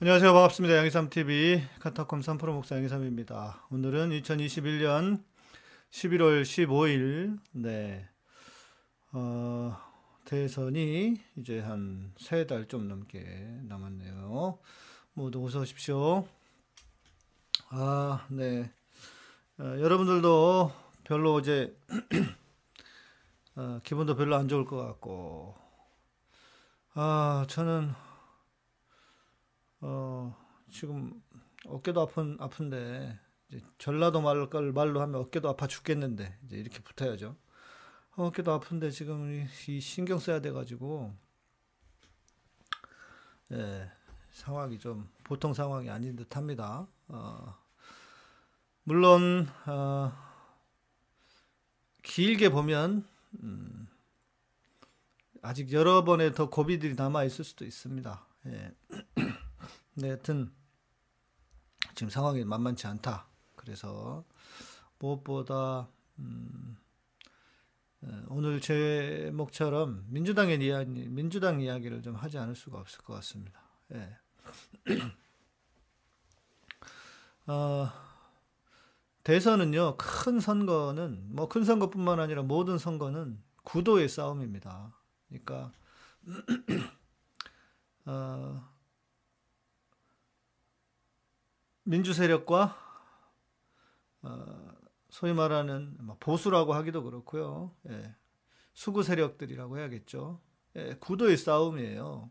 안녕하세요. 반갑습니다. 양희삼TV 카타콤 3프로 목사 양희삼입니다. 오늘은 2021년 11월 15일, 네, 어, 대선이 이제 한 세 달 좀 넘게 남았네요. 모두 어서 오십시오. 아, 네. 어, 여러분들도 별로 이제, 어, 기분도 별로 안 좋을 것 같고, 아, 저는 어, 지금 어깨도 아픈 아픈데 전라도 말걸 말로 하면 어깨도 아파 죽겠는데 이제 이렇게 붙어야죠. 어, 어깨도 아픈데 지금 이, 이 신경 써야 돼 가지고 예, 상황이 좀 보통 상황이 아닌 듯합니다. 어, 물론 어, 길게 보면 음, 아직 여러 번의 더 고비들이 남아 있을 수도 있습니다. 예. 네, 하여튼 지금 상황이 만만치 않다. 그래서 무엇보다 음, 어, 오늘 제목처럼 민주당의 이야기, 민주당 이야기를 좀 하지 않을 수가 없을 것 같습니다. 예. 어, 대선은요, 큰 선거는, 뭐 큰 선거뿐만 아니라 모든 선거는 구도의 싸움입니다. 그러니까, 어, 민주 세력과 어, 소위 말하는 뭐 보수라고 하기도 그렇고요. 예, 수구 세력들이라고 해야겠죠. 예, 구도의 싸움이에요.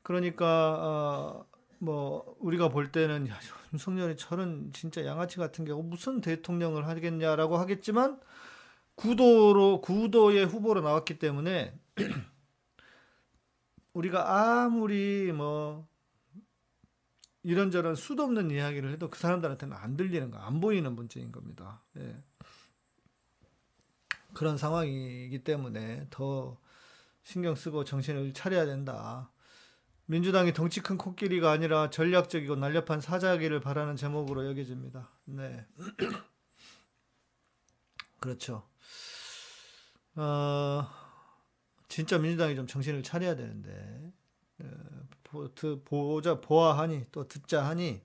그러니까 어, 뭐 우리가 볼 때는 야, 윤석열이 저런 진짜 양아치 같은 경우 무슨 대통령을 하겠냐라고 하겠지만 구도로 구도의 후보로 나왔기 때문에 우리가 아무리 뭐 이런저런 수도 없는 이야기를 해도 그 사람들한테는 안 들리는 거, 안 보이는 문제인 겁니다. 예. 그런 상황이기 때문에 더 신경 쓰고 정신을 차려야 된다. 민주당이 덩치 큰 코끼리가 아니라 전략적이고 날렵한 사자기를 바라는 제목으로 여겨집니다. 네. 그렇죠. 어, 진짜 민주당이 좀 정신을 차려야 되는데, 보자 보아하니 또 듣자 하니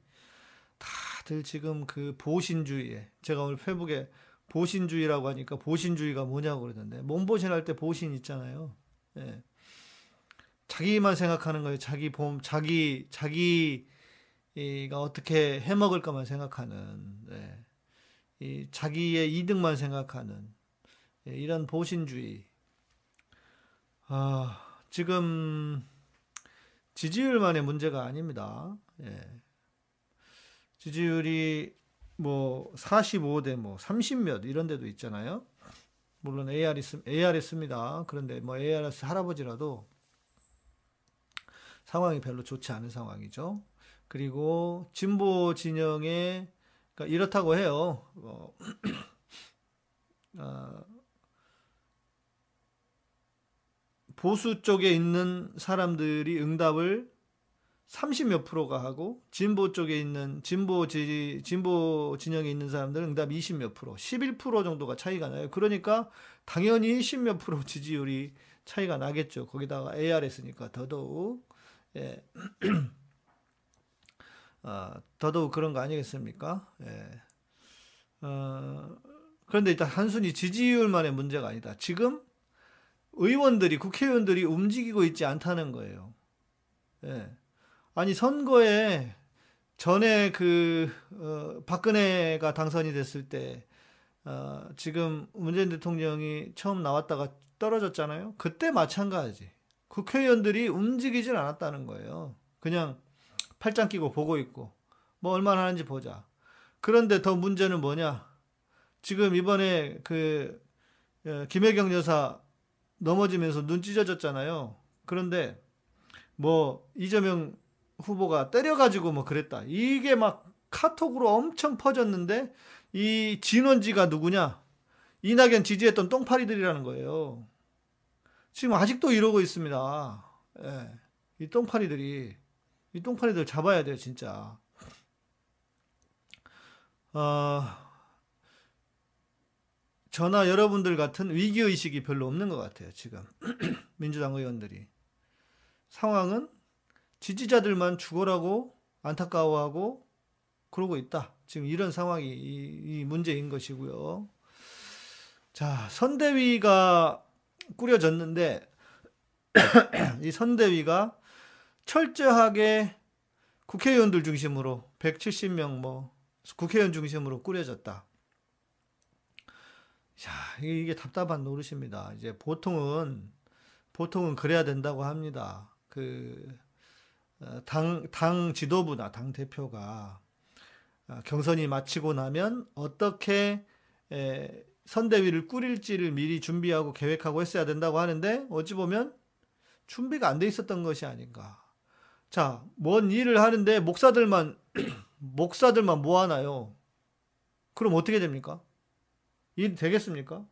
다들 지금 그 보신주의에 제가 오늘 페북에 보신주의라고 하니까 보신주의가 뭐냐고 그러던데 몸보신할 때 보신 있잖아요. 예. 자기만 생각하는 거예요. 자기 봄 자기 자기가 어떻게 해먹을까만 생각하는 예. 이 자기의 이득만 생각하는 예, 이런 보신주의. 아 지금 지지율만의 문제가 아닙니다. 예. 지지율이 뭐 45대 뭐 30몇 이런 데도 있잖아요. 물론 AR 있, ARS입니다. 그런데 뭐 ARS 할아버지라도 상황이 별로 좋지 않은 상황이죠. 그리고 진보 진영에 그러니까 이렇다고 해요. 어, 어, 보수 쪽에 있는 사람들이 응답을 30몇 프로가 하고 진보 쪽에 있는 진보 지 진보 진영에 있는 사람들은 응답 20몇 프로, 11% 정도가 차이가 나요. 그러니까 당연히 10몇 프로 지지율이 차이가 나겠죠. 거기다가 ARS니까 더더욱 예. 어, 더더욱 그런 거 아니겠습니까? 예. 어, 그런데 일단 단순히 지지율만의 문제가 아니다. 지금 의원들이 국회의원들이 움직이고 있지 않다는 거예요. 예. 아니 선거에 전에 그 어, 박근혜가 당선이 됐을 때 어, 지금 문재인 대통령이 처음 나왔다가 떨어졌잖아요. 그때 마찬가지. 국회의원들이 움직이질 않았다는 거예요. 그냥 팔짱 끼고 보고 있고 뭐 얼마나 하는지 보자. 그런데 더 문제는 뭐냐? 지금 이번에 그 어, 김혜경 여사 넘어지면서 눈 찢어졌잖아요. 그런데 뭐 이재명 후보가 때려가지고 뭐 그랬다. 이게 막 카톡으로 엄청 퍼졌는데 이 진원지가 누구냐? 이낙연 지지했던 똥파리들이라는 거예요. 지금 아직도 이러고 있습니다. 예. 이 똥파리들이 이 똥파리들 잡아야 돼요, 진짜. 어, 저나 여러분들 같은 위기의식이 별로 없는 것 같아요, 지금. 민주당 의원들이. 상황은 지지자들만 죽어라고 안타까워하고 그러고 있다. 지금 이런 상황이 이, 이 문제인 것이고요. 자, 선대위가 꾸려졌는데 이 선대위가 철저하게 국회의원들 중심으로 170명 뭐 국회의원 중심으로 꾸려졌다. 자, 이게 답답한 노릇입니다. 이제 보통은 보통은 그래야 된다고 합니다. 그 어, 당, 당 지도부나 당 대표가 어, 경선이 마치고 나면 어떻게 선대위를 꾸릴지를 미리 준비하고 계획하고 했어야 된다고 하는데 어찌 보면 준비가 안 돼 있었던 것이 아닌가. 자, 뭔 일을 하는데 목사들만 목사들만 모아놔요. 그럼 어떻게 됩니까? 일 되겠습니까?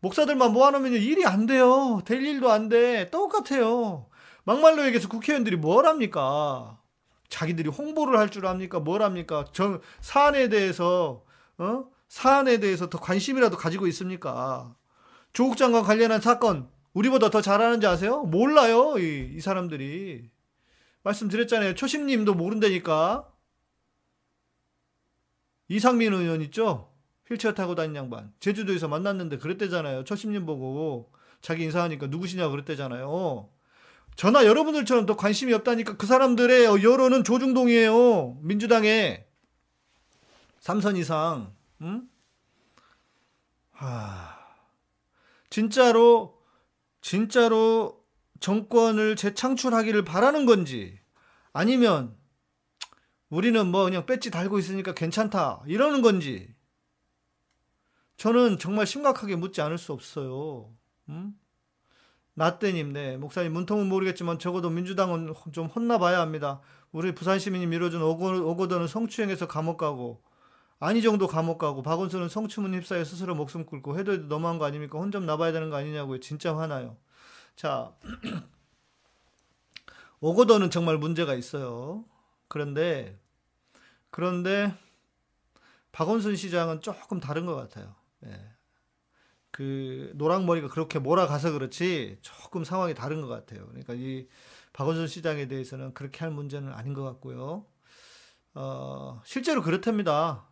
목사들만 모아놓으면 일이 안 돼요. 될 일도 안 돼. 똑같아요. 막말로 얘기해서 국회의원들이 뭘 합니까? 자기들이 홍보를 할 줄 압니까? 뭘 합니까? 정, 사안에 대해서, 어? 사안에 대해서 더 관심이라도 가지고 있습니까? 조국 장관 관련한 사건, 우리보다 더 잘하는지 아세요? 몰라요, 이, 이 사람들이. 말씀드렸잖아요. 초심님도 모른다니까. 이상민 의원 있죠? 휠체어 타고 다닌 양반. 제주도에서 만났는데 그랬대잖아요. 초심님 보고 자기 인사하니까 누구시냐 그랬대잖아요. 저나 여러분들처럼 더 관심이 없다니까 그 사람들의 여론은 조중동이에요. 민주당에. 3선 이상. 응? 하... 진짜로 진짜로 정권을 재창출하기를 바라는 건지 아니면 우리는 뭐 그냥 배지 달고 있으니까 괜찮다 이러는 건지 저는 정말 심각하게 묻지 않을 수 없어요. 음? 나떼님, 네. 목사님, 문통은 모르겠지만 적어도 민주당은 좀 혼나봐야 합니다. 우리 부산 시민이 밀어준 오고, 더는 성추행해서 감옥 가고, 아니 정도 감옥 가고, 박원순은 성추문 휩싸여 스스로 목숨 끊고, 해도 해도 너무한 거 아닙니까? 혼 좀 나봐야 되는 거 아니냐고요. 진짜 화나요. 자, 오고더는 정말 문제가 있어요. 그런데, 그런데, 박원순 시장은 조금 다른 것 같아요. 예. 그 노랑머리가 그렇게 몰아가서 그렇지 조금 상황이 다른 것 같아요. 그러니까 이 박원순 시장에 대해서는 그렇게 할 문제는 아닌 것 같고요. 어, 실제로 그렇답니다.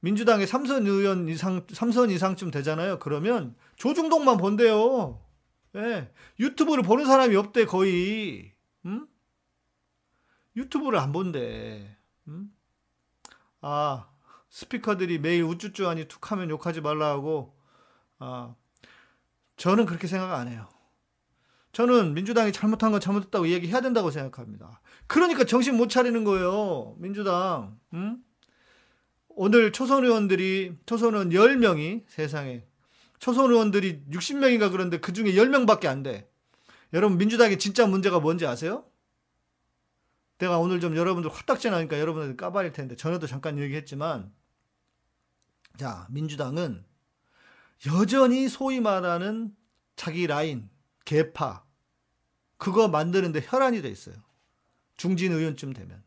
민주당의 3선 의원 이상, 3선 이상쯤 되잖아요. 그러면 조중동만 본대요. 예. 유튜브를 보는 사람이 없대, 거의. 음? 유튜브를 안 본대. 음? 아, 스피커들이 매일 우쭈쭈 하니 툭 하면 욕하지 말라 하고 아, 저는 그렇게 생각 안 해요. 저는 민주당이 잘못한 건 잘못했다고 얘기해야 된다고 생각합니다. 그러니까 정신 못 차리는 거예요. 민주당. 응? 오늘 초선 의원들이 초선 의원 10명이 세상에 초선 의원들이 60명인가 그런데 그중에 10명밖에 안 돼. 여러분 민주당의 진짜 문제가 뭔지 아세요? 내가 오늘 좀 여러분들 화딱지 나니까 여러분들 까발릴 텐데 전에도 잠깐 얘기했지만 자 민주당은 여전히 소위 말하는 자기 라인, 개파, 그거 만드는데 혈안이 돼 있어요. 중진 의원쯤 되면.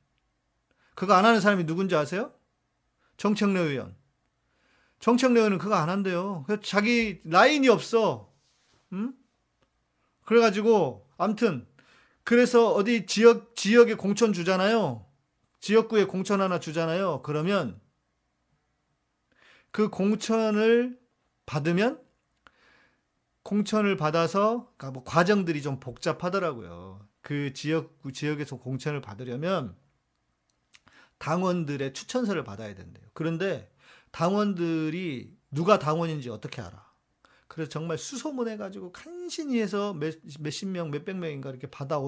그거 안 하는 사람이 누군지 아세요? 정청래 의원. 정청래 의원은 그거 안 한대요. 자기 라인이 없어. 음? 그래가지고, 암튼, 그래서 어디 지역, 지역에 공천 주잖아요. 지역구에 공천 하나 주잖아요. 그러면 그 공천을 받으면 공천을 받아서 그러니까 뭐 과정들이 좀 복잡하더라고요. 그 지역 지역에서 공천을 받으려면 당원들의 추천서를 받아야 된대요. 그런데 당원들이 누가 당원인지 어떻게 알아? 그래서 정말 수소문해 가지고 간신히 해서 몇, 몇십 명, 몇백 명인가 이렇게 받아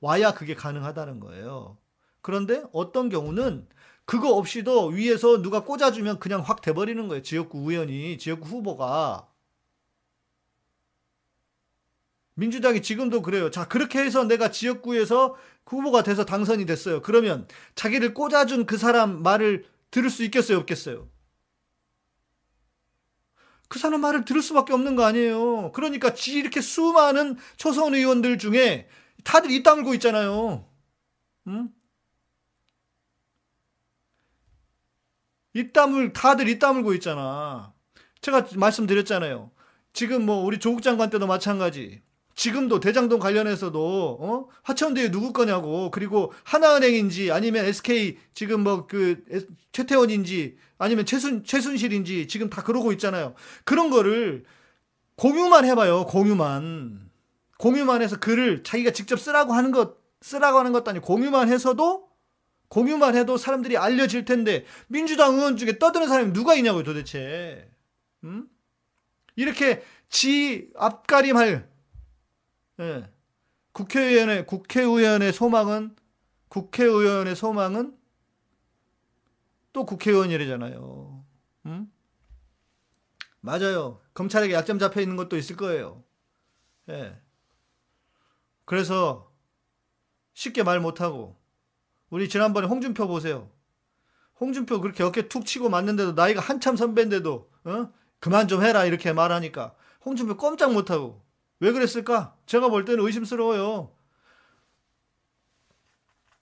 와야 그게 가능하다는 거예요. 그런데 어떤 경우는 그거 없이도 위에서 누가 꽂아주면 그냥 확 돼버리는 거예요. 지역구 의원이, 지역구 후보가. 민주당이 지금도 그래요. 자, 그렇게 해서 내가 지역구에서 후보가 돼서 당선이 됐어요. 그러면 자기를 꽂아준 그 사람 말을 들을 수 있겠어요? 없겠어요? 그 사람 말을 들을 수밖에 없는 거 아니에요. 그러니까 지 이렇게 수많은 초선 의원들 중에 다들 입 다물고 있잖아요. 응? 입담을 다들 입다물고 있잖아. 제가 말씀드렸잖아요. 지금 뭐 우리 조국 장관 때도 마찬가지. 지금도 대장동 관련해서도 어? 화천대유 누구 거냐고 그리고 하나은행인지 아니면 SK 지금 뭐 그 최태원인지 아니면 최순 최순실인지 지금 다 그러고 있잖아요. 그런 거를 공유만 해봐요. 공유만 공유만 해서 글을 자기가 직접 쓰라고 하는 것 쓰라고 하는 것도 아니고 공유만 해서도 공유만 해도 사람들이 알려질 텐데 민주당 의원 중에 떠드는 사람이 누가 있냐고요 도대체 음? 이렇게 지 앞가림할 예. 국회의원의 국회의원의 소망은 국회의원의 소망은 또 국회의원이래잖아요. 음? 맞아요. 검찰에게 약점 잡혀 있는 것도 있을 거예요. 예. 그래서 쉽게 말 못하고 우리 지난번에 홍준표 보세요. 홍준표 그렇게 어깨 툭 치고 맞는데도 나이가 한참 선배인데도 어? 그만 좀 해라 이렇게 말하니까 홍준표 꼼짝 못하고 왜 그랬을까? 제가 볼 때는 의심스러워요.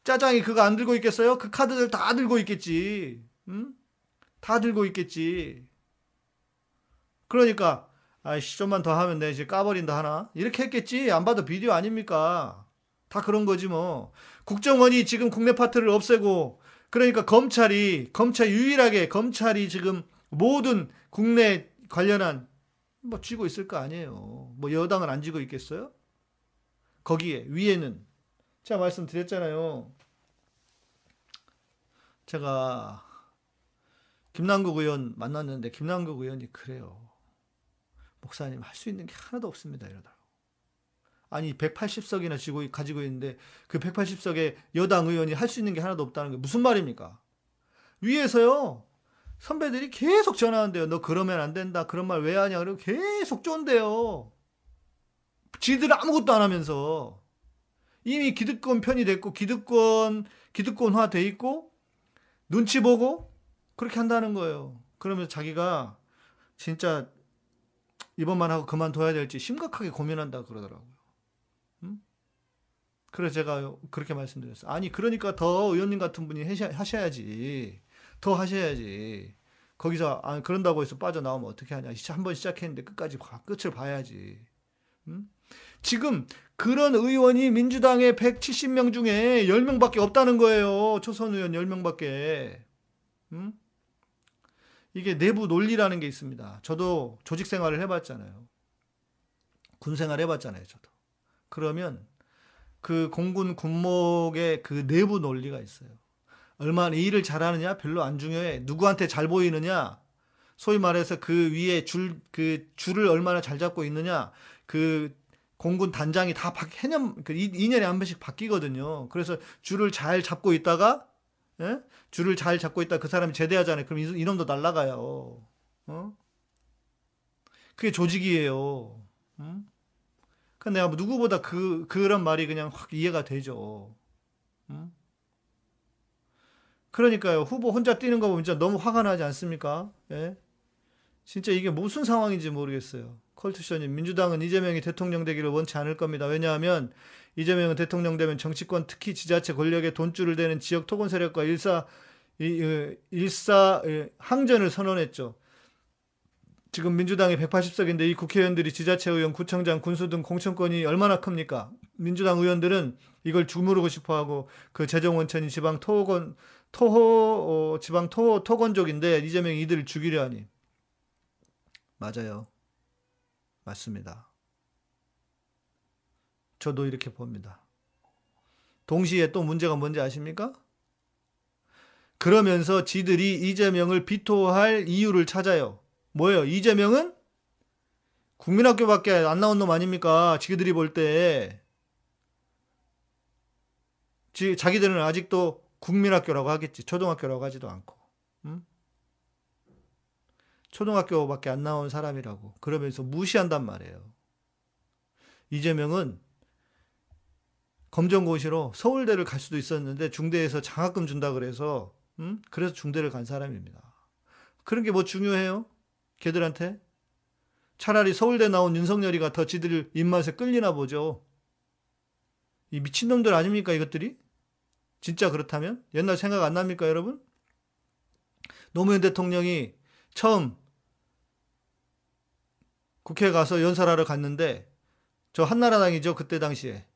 짜장이 그거 안 들고 있겠어요? 그 카드들 다 들고 있겠지. 응? 다 들고 있겠지. 그러니까 아이씨 좀만 더 하면 내 이제 까버린다 하나 이렇게 했겠지. 안 봐도 비디오 아닙니까? 다 그런 거지 뭐. 국정원이 지금 국내 파트를 없애고 그러니까 검찰이 검찰 유일하게 검찰이 지금 모든 국내 관련한 뭐 쥐고 있을 거 아니에요. 뭐 여당은 안 쥐고 있겠어요? 거기에 위에는 제가 말씀드렸잖아요. 제가 김남국 의원 만났는데 김남국 의원이 그래요. 목사님 할 수 있는 게 하나도 없습니다. 이러더라고. 아니 180석이나 지고 가지고 있는데 그 180석에 여당 의원이 할 수 있는 게 하나도 없다는 게 무슨 말입니까? 위에서요. 선배들이 계속 전화한대요. 너 그러면 안 된다. 그런 말 왜 하냐. 그리고 계속 쫀대요. 지들 아무것도 안 하면서. 이미 기득권 편이 됐고, 기득권, 기득권화 돼 있고, 눈치 보고, 그렇게 한다는 거예요. 그러면서 자기가 진짜 이번만 하고 그만둬야 될지 심각하게 고민한다 그러더라고요. 음? 그래서 제가 그렇게 말씀드렸어요. 아니, 그러니까 더 의원님 같은 분이 하셔야지. 더 하셔야지. 거기서 아 그런다고 해서 빠져나오면 어떻게 하냐. 한 번 시작했는데 끝까지 끝을 봐야지. 음? 지금 그런 의원이 민주당의 170명 중에 10명 밖에 없다는 거예요. 초선 의원 10명 밖에. 음? 이게 내부 논리라는 게 있습니다. 저도 조직 생활을 해봤잖아요. 군 생활 해봤잖아요. 저도. 그러면 그 공군 군목의 그 내부 논리가 있어요. 얼마나 일을 잘하느냐 별로 안 중요해. 누구한테 잘 보이느냐. 소위 말해서 그 위에 줄, 그 줄을 얼마나 잘 잡고 있느냐. 그 공군 단장이 다 바, 해년, 그 2년에 한 번씩 바뀌거든요. 그래서 줄을 잘 잡고 있다가, 예? 줄을 잘 잡고 있다 그 사람이 제대하잖아요. 그럼 이놈도 날라가요. 어? 그게 조직이에요. 응? 근데 내가 뭐 누구보다 그, 그런 말이 그냥 확 이해가 되죠. 응? 그러니까요. 후보 혼자 뛰는 거 보면 진짜 너무 화가 나지 않습니까? 예? 진짜 이게 무슨 상황인지 모르겠어요. 컬투션님, 민주당은 이재명이 대통령 되기를 원치 않을 겁니다. 왜냐하면 이재명은 대통령 되면 정치권 특히 지자체 권력에 돈줄을 대는 지역 토건 세력과 일사 일사 항전을 선언했죠. 지금 민주당이 180석인데 이 국회의원들이 지자체 의원, 구청장, 군수 등 공천권이 얼마나 큽니까? 민주당 의원들은 이걸 주무르고 싶어하고 그 재정 원천이 지방 토건 토호 어, 지방 토 토건족인데 이재명이 이들을 죽이려 하니 맞아요. 맞습니다. 저도 이렇게 봅니다. 동시에 또 문제가 뭔지 아십니까? 그러면서 지들이 이재명을 비토할 이유를 찾아요. 뭐예요? 이재명은 국민학교밖에 안 나온 놈 아닙니까? 지들이 볼 때. 자기들은 아직도 국민학교라고 하겠지. 초등학교라고 하지도 않고. 음? 초등학교밖에 안 나온 사람이라고. 그러면서 무시한단 말이에요. 이재명은 검정고시로 서울대를 갈 수도 있었는데 중대에서 장학금 준다 그래서 음? 그래서 중대를 간 사람입니다. 그런 게 뭐 중요해요? 걔들한테? 차라리 서울대 나온 윤석열이가 더 지들 입맛에 끌리나 보죠. 이 미친놈들 아닙니까 이것들이? 진짜 그렇다면? 옛날 생각 안 납니까, 여러분? 노무현 대통령이 처음 국회 가서 연설하러 갔는데 저 한나라당이죠. 그때 당시에.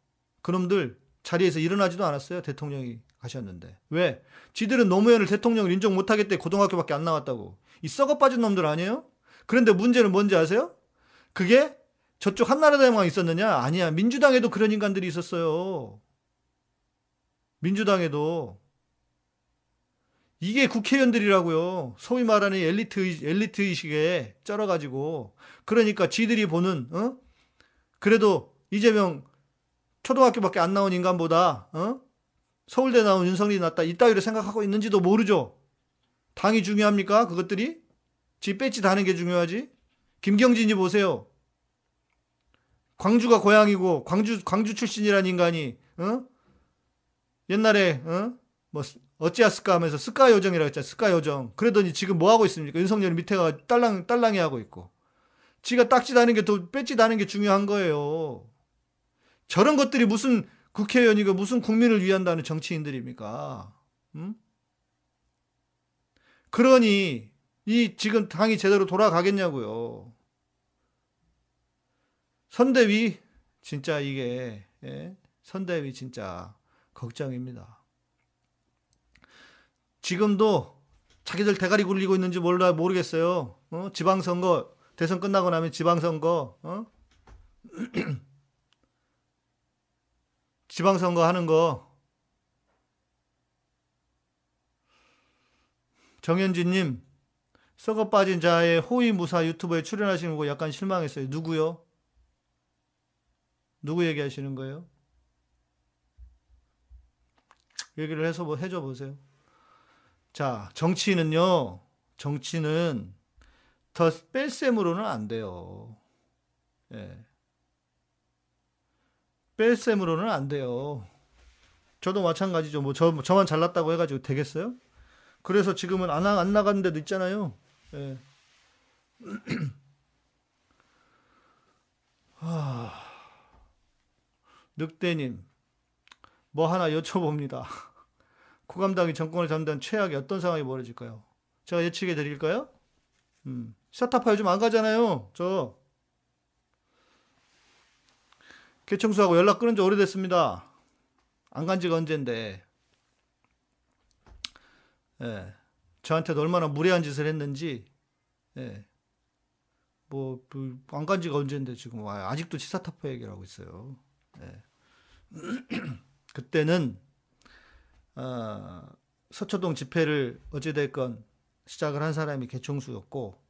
그놈들 자리에서 일어나지도 않았어요. 대통령이 가셨는데. 왜? 지들은 노무현을 대통령을 인정 못하겠대. 고등학교밖에 안 나왔다고. 이 썩어 빠진 놈들 아니에요? 그런데 문제는 뭔지 아세요? 그게 저쪽 한나라당만 있었느냐? 아니야. 민주당에도 그런 인간들이 있었어요. 민주당에도. 이게 국회의원들이라고요. 소위 말하는 엘리트, 엘리트 의식에 쩔어가지고. 그러니까 지들이 보는, 어? 그래도 이재명 초등학교밖에 안 나온 인간보다, 어? 서울대 나온 윤석열이 낫다. 이따위로 생각하고 있는지도 모르죠. 당이 중요합니까? 그것들이? 지 배지 다는 게 중요하지? 김경진이 보세요. 광주가 고향이고 광주 광주 출신이란 인간이 어? 옛날에 어? 뭐 어찌했을까 하면서 스카 요정이라고 했잖아. 스카 요정. 그러더니 지금 뭐 하고 있습니까? 윤석열 밑에가 딸랑 딸랑이 하고 있고. 지가 딱지 다는 게더 배지 다는 게 중요한 거예요. 저런 것들이 무슨 국회의원이고 무슨 국민을 위한다는 정치인들입니까? 음? 그러니 이 지금 당이 제대로 돌아가겠냐고요. 선대위 진짜 이게 예? 선대위 진짜 걱정입니다. 지금도 자기들 대가리 굴리고 있는지 몰라 모르겠어요. 어? 지방선거 대선 끝나고 나면 지방선거 어? 지방선거 하는 거 정현진님 썩어 빠진 자의 호위 무사 유튜브에 출연하시는 거 약간 실망했어요. 누구요? 누구 얘기하시는 거예요? 얘기를 해서 뭐 해줘 보세요. 자, 정치는요, 정치는 더 뺄셈으로는 안 돼요. 예. 뺄셈으로는 안 돼요. 저도 마찬가지죠. 뭐, 저, 저만 잘났다고 해가지고 되겠어요? 그래서 지금은 안, 안 나가는 데도 있잖아요. 예. 하... 늑대님, 뭐 하나 여쭤봅니다. 국감당이 정권을 잡는 최악의 어떤 상황이 벌어질까요? 제가 예측해 드릴까요? 음, 시사타파 요즘 안 가잖아요. 저 개청수하고 연락 끊은 지 오래됐습니다. 안 간 지가 언젠데. 예. 저한테도 얼마나 무례한 짓을 했는지, 예. 뭐, 안간 지가 언젠데 지금 아직도 시사타파 얘기를 하고 있어요. 예. 그때는 어, 서초동 집회를 어찌됐건 시작을 한 사람이 개총수였고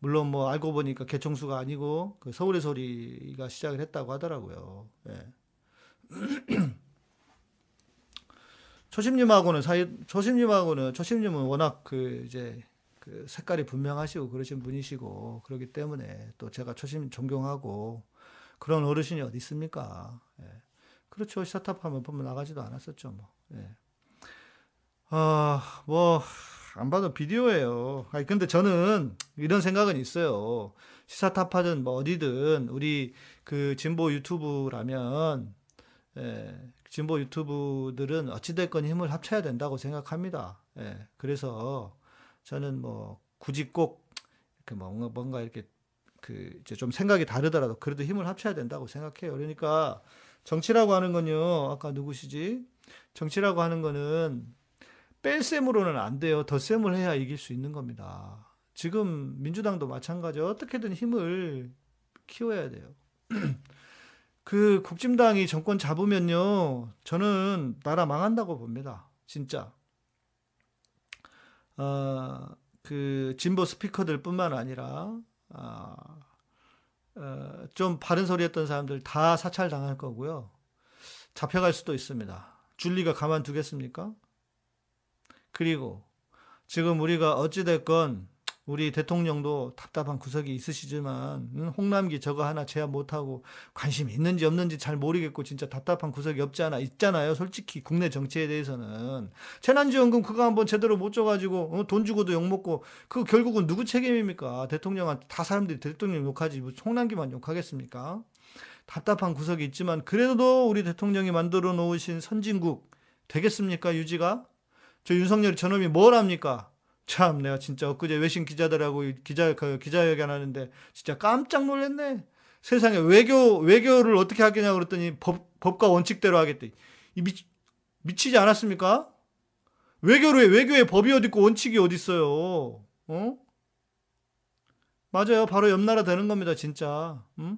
물론 뭐 알고 보니까 개총수가 아니고 그 서울의 소리가 시작을 했다고 하더라고요. 예. 초심님하고는 사이 초심님하고는 초심님은 워낙 그 이제 그 색깔이 분명하시고 그러신 분이시고 그렇기 때문에 또 제가 초심 존경하고 그런 어르신이 어디 있습니까? 예. 그렇죠. 스타트업 하면 보면 나가지도 않았었죠, 뭐. 예. 아, 뭐, 안 봐도 비디오예요. 아니, 근데 저는 이런 생각은 있어요. 시사타파든 뭐 어디든 우리 그 진보 유튜브라면, 예, 진보 유튜브들은 어찌됐건 힘을 합쳐야 된다고 생각합니다. 예, 그래서 저는 뭐 굳이 꼭 이렇게 뭔가, 뭔가 이렇게 그 이제 좀 생각이 다르더라도 그래도 힘을 합쳐야 된다고 생각해요. 그러니까 정치라고 하는 건요. 아까 누구시지? 정치라고 하는 거는 뺄셈으로는 안 돼요. 덧셈을 해야 이길 수 있는 겁니다. 지금 민주당도 마찬가지. 어떻게든 힘을 키워야 돼요. 그 국진당이 정권 잡으면요. 저는 나라 망한다고 봅니다. 진짜. 어, 그 진보 스피커들 뿐만 아니라 아, 어, 좀 바른 소리 했던 사람들 다 사찰 당할 거고요. 잡혀갈 수도 있습니다. 줄리가 가만두겠습니까? 그리고 지금 우리가 어찌됐건 우리 대통령도 답답한 구석이 있으시지만 응? 홍남기 저거 하나 제압 못하고 관심이 있는지 없는지 잘 모르겠고 진짜 답답한 구석이 없지 않아 있잖아요. 솔직히 국내 정치에 대해서는 재난지원금 그거 한번 제대로 못 줘가지고 어? 돈 주고도 욕 먹고 그 결국은 누구 책임입니까? 대통령한테 다 사람들이 대통령 욕하지 뭐 홍남기만 욕하겠습니까? 답답한 구석이 있지만 그래도 우리 대통령이 만들어 놓으신 선진국 되겠습니까 유지가? 저 윤석열이 저놈이 뭘 합니까? 참 내가 진짜 엊그제 외신 기자들하고 기자 그 기자회견 하는데 진짜 깜짝 놀랐네. 세상에 외교 외교를 어떻게 하겠냐 그랬더니 법 법과 원칙대로 하겠대. 이 미, 미치지 않았습니까? 외교를 외교의 법이 어디 있고 원칙이 어디 있어요? 어? 맞아요. 바로 옆 나라 되는 겁니다, 진짜. 음?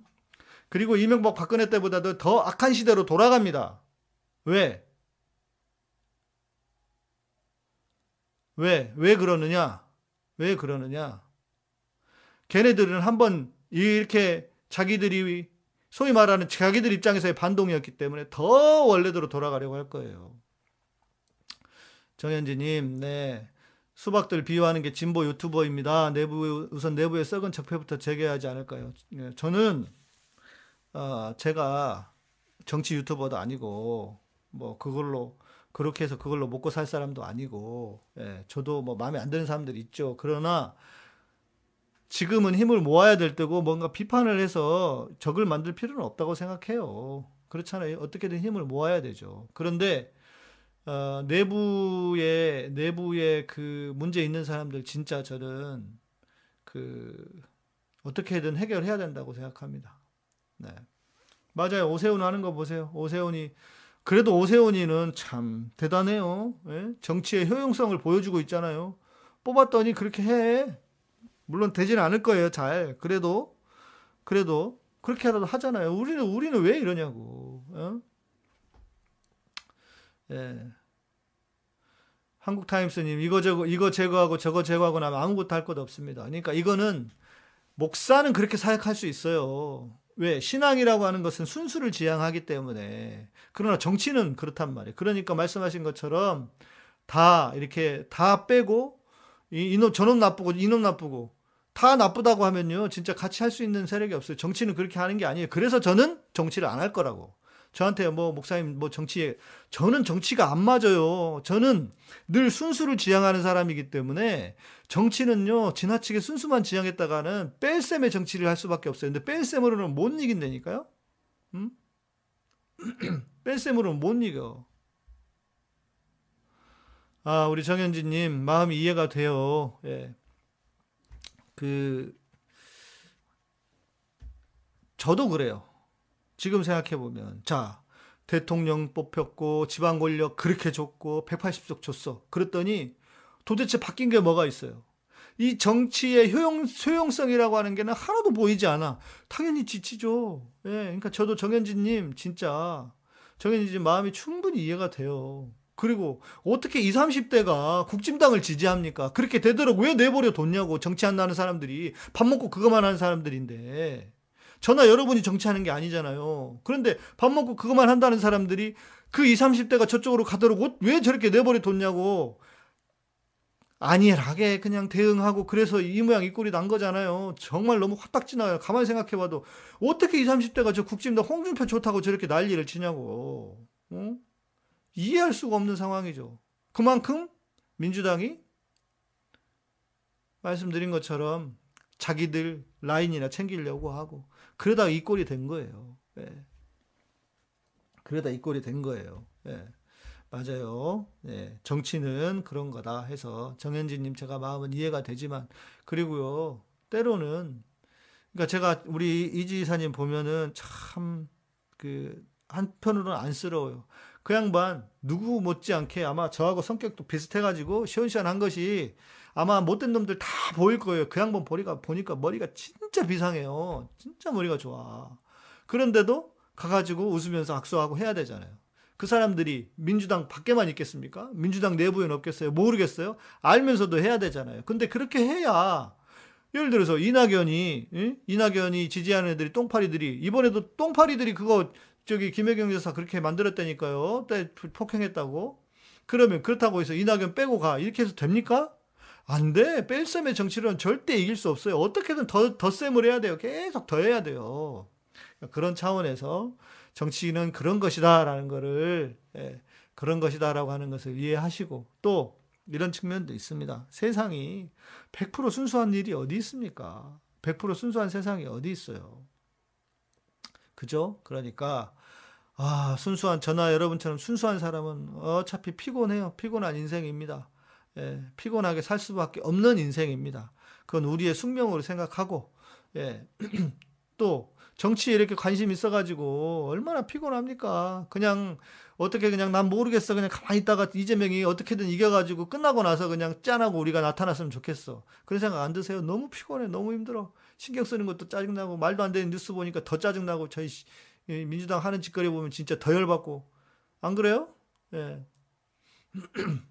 그리고 이명박 박근혜 때보다도 더 악한 시대로 돌아갑니다. 왜? 왜? 왜 그러느냐? 왜 그러느냐? 걔네들은 한번 이렇게 자기들이 소위 말하는 자기들 입장에서의 반동이었기 때문에 더 원래대로 돌아가려고 할 거예요. 정현지님, 네. 수박들 비유하는 게 진보 유튜버입니다. 내부, 우선 내부의 썩은 적폐부터 제거하지 않을까요? 네, 저는, 어, 제가 정치 유튜버도 아니고, 뭐, 그걸로, 그렇게 해서 그걸로 먹고 살 사람도 아니고, 예, 저도 뭐 마음에 안 드는 사람들이 있죠. 그러나, 지금은 힘을 모아야 될 때고 뭔가 비판을 해서 적을 만들 필요는 없다고 생각해요. 그렇잖아요. 어떻게든 힘을 모아야 되죠. 그런데 어, 내부에 내부에 그 문제 있는 사람들 진짜 저는 그 어떻게든 해결해야 된다고 생각합니다. 네. 맞아요. 오세훈 하는 거 보세요. 오세훈이 그래도 오세훈이는 참 대단해요. 예? 정치의 효용성을 보여주고 있잖아요. 뽑았더니 그렇게 해. 물론 되지는 않을 거예요. 잘. 그래도 그래도 그렇게라도 하잖아요. 우리는 우리는 왜 이러냐고. 어? 예. 한국 타임스님 이거 저거 이거 제거하고 저거 제거하고 나면 아무것도 할 것 없습니다. 그러니까 이거는 목사는 그렇게 사역할 수 있어요. 왜? 신앙이라고 하는 것은 순수를 지향하기 때문에. 그러나 정치는 그렇단 말이에요. 그러니까 말씀하신 것처럼 다 이렇게 다 빼고 이, 이놈 저놈 나쁘고 이놈 나쁘고 다 나쁘다고 하면요. 진짜 같이 할 수 있는 세력이 없어요. 정치는 그렇게 하는 게 아니에요. 그래서 저는 정치를 안 할 거라고. 저한테 뭐 목사님 뭐 정치에 저는 정치가 안 맞아요. 저는 늘 순수를 지향하는 사람이기 때문에 정치는요 지나치게 순수만 지향했다가는 뺄셈의 정치를 할 수밖에 없어요. 근데 뺄셈으로는 못 이긴다니까요. 음? 뺄셈으로는 못 이겨. 아 우리 정현진님 마음이 이해가 돼요. 예. 그 저도 그래요. 지금 생각해 보면 자 대통령 뽑혔고 지방 권력 그렇게 줬고 180석 줬어. 그랬더니 도대체 바뀐 게 뭐가 있어요? 이 정치의 효용, 효용성이라고 하는 게는 하나도 보이지 않아. 당연히 지치죠. 예, 그러니까 저도 정현진님 진짜 정현진님 마음이 충분히 이해가 돼요. 그리고 어떻게 20, 30대가 국진당을 지지합니까? 그렇게 되도록 왜 내버려 뒀냐고 정치 한다는 사람들이 밥 먹고 그것만 하는 사람들인데 저나 여러분이 정치하는 게 아니잖아요. 그런데 밥 먹고 그것만 한다는 사람들이 그 20, 30대가 저쪽으로 가도록 왜 저렇게 내버려 뒀냐고 안일하게 그냥 대응하고 그래서 이 모양 이 꼴이 난 거잖아요. 정말 너무 화딱지나요. 가만히 생각해봐도 어떻게 20, 30대가 저 국진당 홍준표 좋다고 저렇게 난리를 치냐고. 어? 이해할 수가 없는 상황이죠. 그만큼 민주당이 말씀드린 것처럼 자기들 라인이나 챙기려고 하고 그러다 이 꼴이 된 거예요. 예. 그러다 이 꼴이 된 거예요. 예. 맞아요. 예. 정치는 그런 거다 해서 정현진님 제가 마음은 이해가 되지만 그리고요 때로는 그러니까 제가 우리 이지사님 보면은 참 그 한편으로는 안쓰러워요. 그 양반 누구 못지않게 아마 저하고 성격도 비슷해가지고 시원시원한 것이 아마 못된 놈들 다 보일 거예요. 그 양반 보니까 보니까 머리가 진짜 비상해요. 진짜 머리가 좋아. 그런데도 가가지고 웃으면서 악수하고 해야 되잖아요. 그 사람들이 민주당 밖에만 있겠습니까? 민주당 내부에는 없겠어요? 모르겠어요? 알면서도 해야 되잖아요. 근데 그렇게 해야 예를 들어서 이낙연이 응? 이낙연이 지지하는 애들이 똥파리들이 이번에도 똥파리들이 그거 저기 김혜경 여사 그렇게 만들었다니까요. 때 폭행했다고. 그러면 그렇다고 해서 이낙연 빼고 가. 이렇게 해서 됩니까? 안 돼. 뺄셈의 정치는 절대 이길 수 없어요. 어떻게든 더, 덧셈을 해야 돼요. 계속 더 해야 돼요. 그런 차원에서 정치는 그런 것이다라는 거를, 예, 그런 것이다라고 하는 것을 이해하시고 또 이런 측면도 있습니다. 세상이 100% 순수한 일이 어디 있습니까? 100% 순수한 세상이 어디 있어요? 그죠? 그러니까 아, 순수한 저나 여러분처럼 순수한 사람은 어차피 피곤해요. 피곤한 인생입니다. 예, 피곤하게 살 수밖에 없는 인생입니다. 그건 우리의 숙명으로 생각하고 예, 또 정치에 이렇게 관심 있어가지고 얼마나 피곤합니까? 그냥 어떻게 그냥 난 모르겠어. 그냥 가만히 있다가 이재명이 어떻게든 이겨가지고 끝나고 나서 그냥 짠하고 우리가 나타났으면 좋겠어. 그런 생각 안 드세요? 너무 피곤해. 너무 힘들어. 신경 쓰는 것도 짜증나고 말도 안 되는 뉴스 보니까 더 짜증나고 저희 민주당 하는 짓거리 보면 진짜 더 열받고 안 그래요? 예.